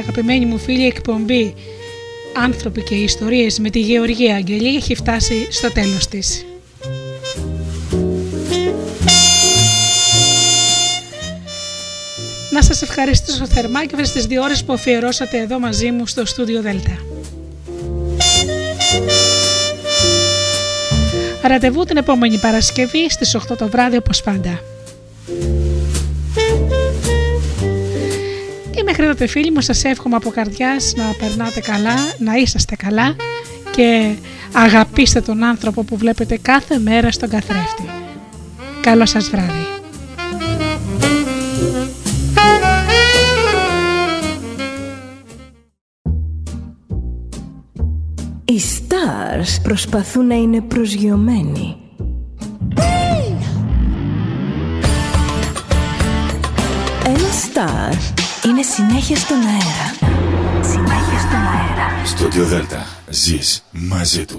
Speaker 1: Αγαπημένη μου φίλη εκπομπή «Άνθρωποι και ιστορίες» με τη Γεωργία Αγγελή έχει φτάσει στο τέλος της. Να σας ευχαριστήσω θερμά και αυτές τις δύο ώρες που αφιερώσατε εδώ μαζί μου στο στούντιο Δέλτα. Ραντεβού την επόμενη Παρασκευή στις 8 το βράδυ όπως πάντα. Και μέχρι τότε φίλοι μου σας εύχομαι από καρδιάς να περνάτε καλά, να είσαστε καλά και αγαπήστε τον άνθρωπο που βλέπετε κάθε μέρα στον καθρέφτη. Καλό σας βράδυ.
Speaker 5: Οι stars προσπαθούν να είναι προσγειωμένοι. Συνέχεια στον αέρα. Συνέχεια στον αέρα.
Speaker 6: Στούντιο Δέλτα. Ζεις μαζί του.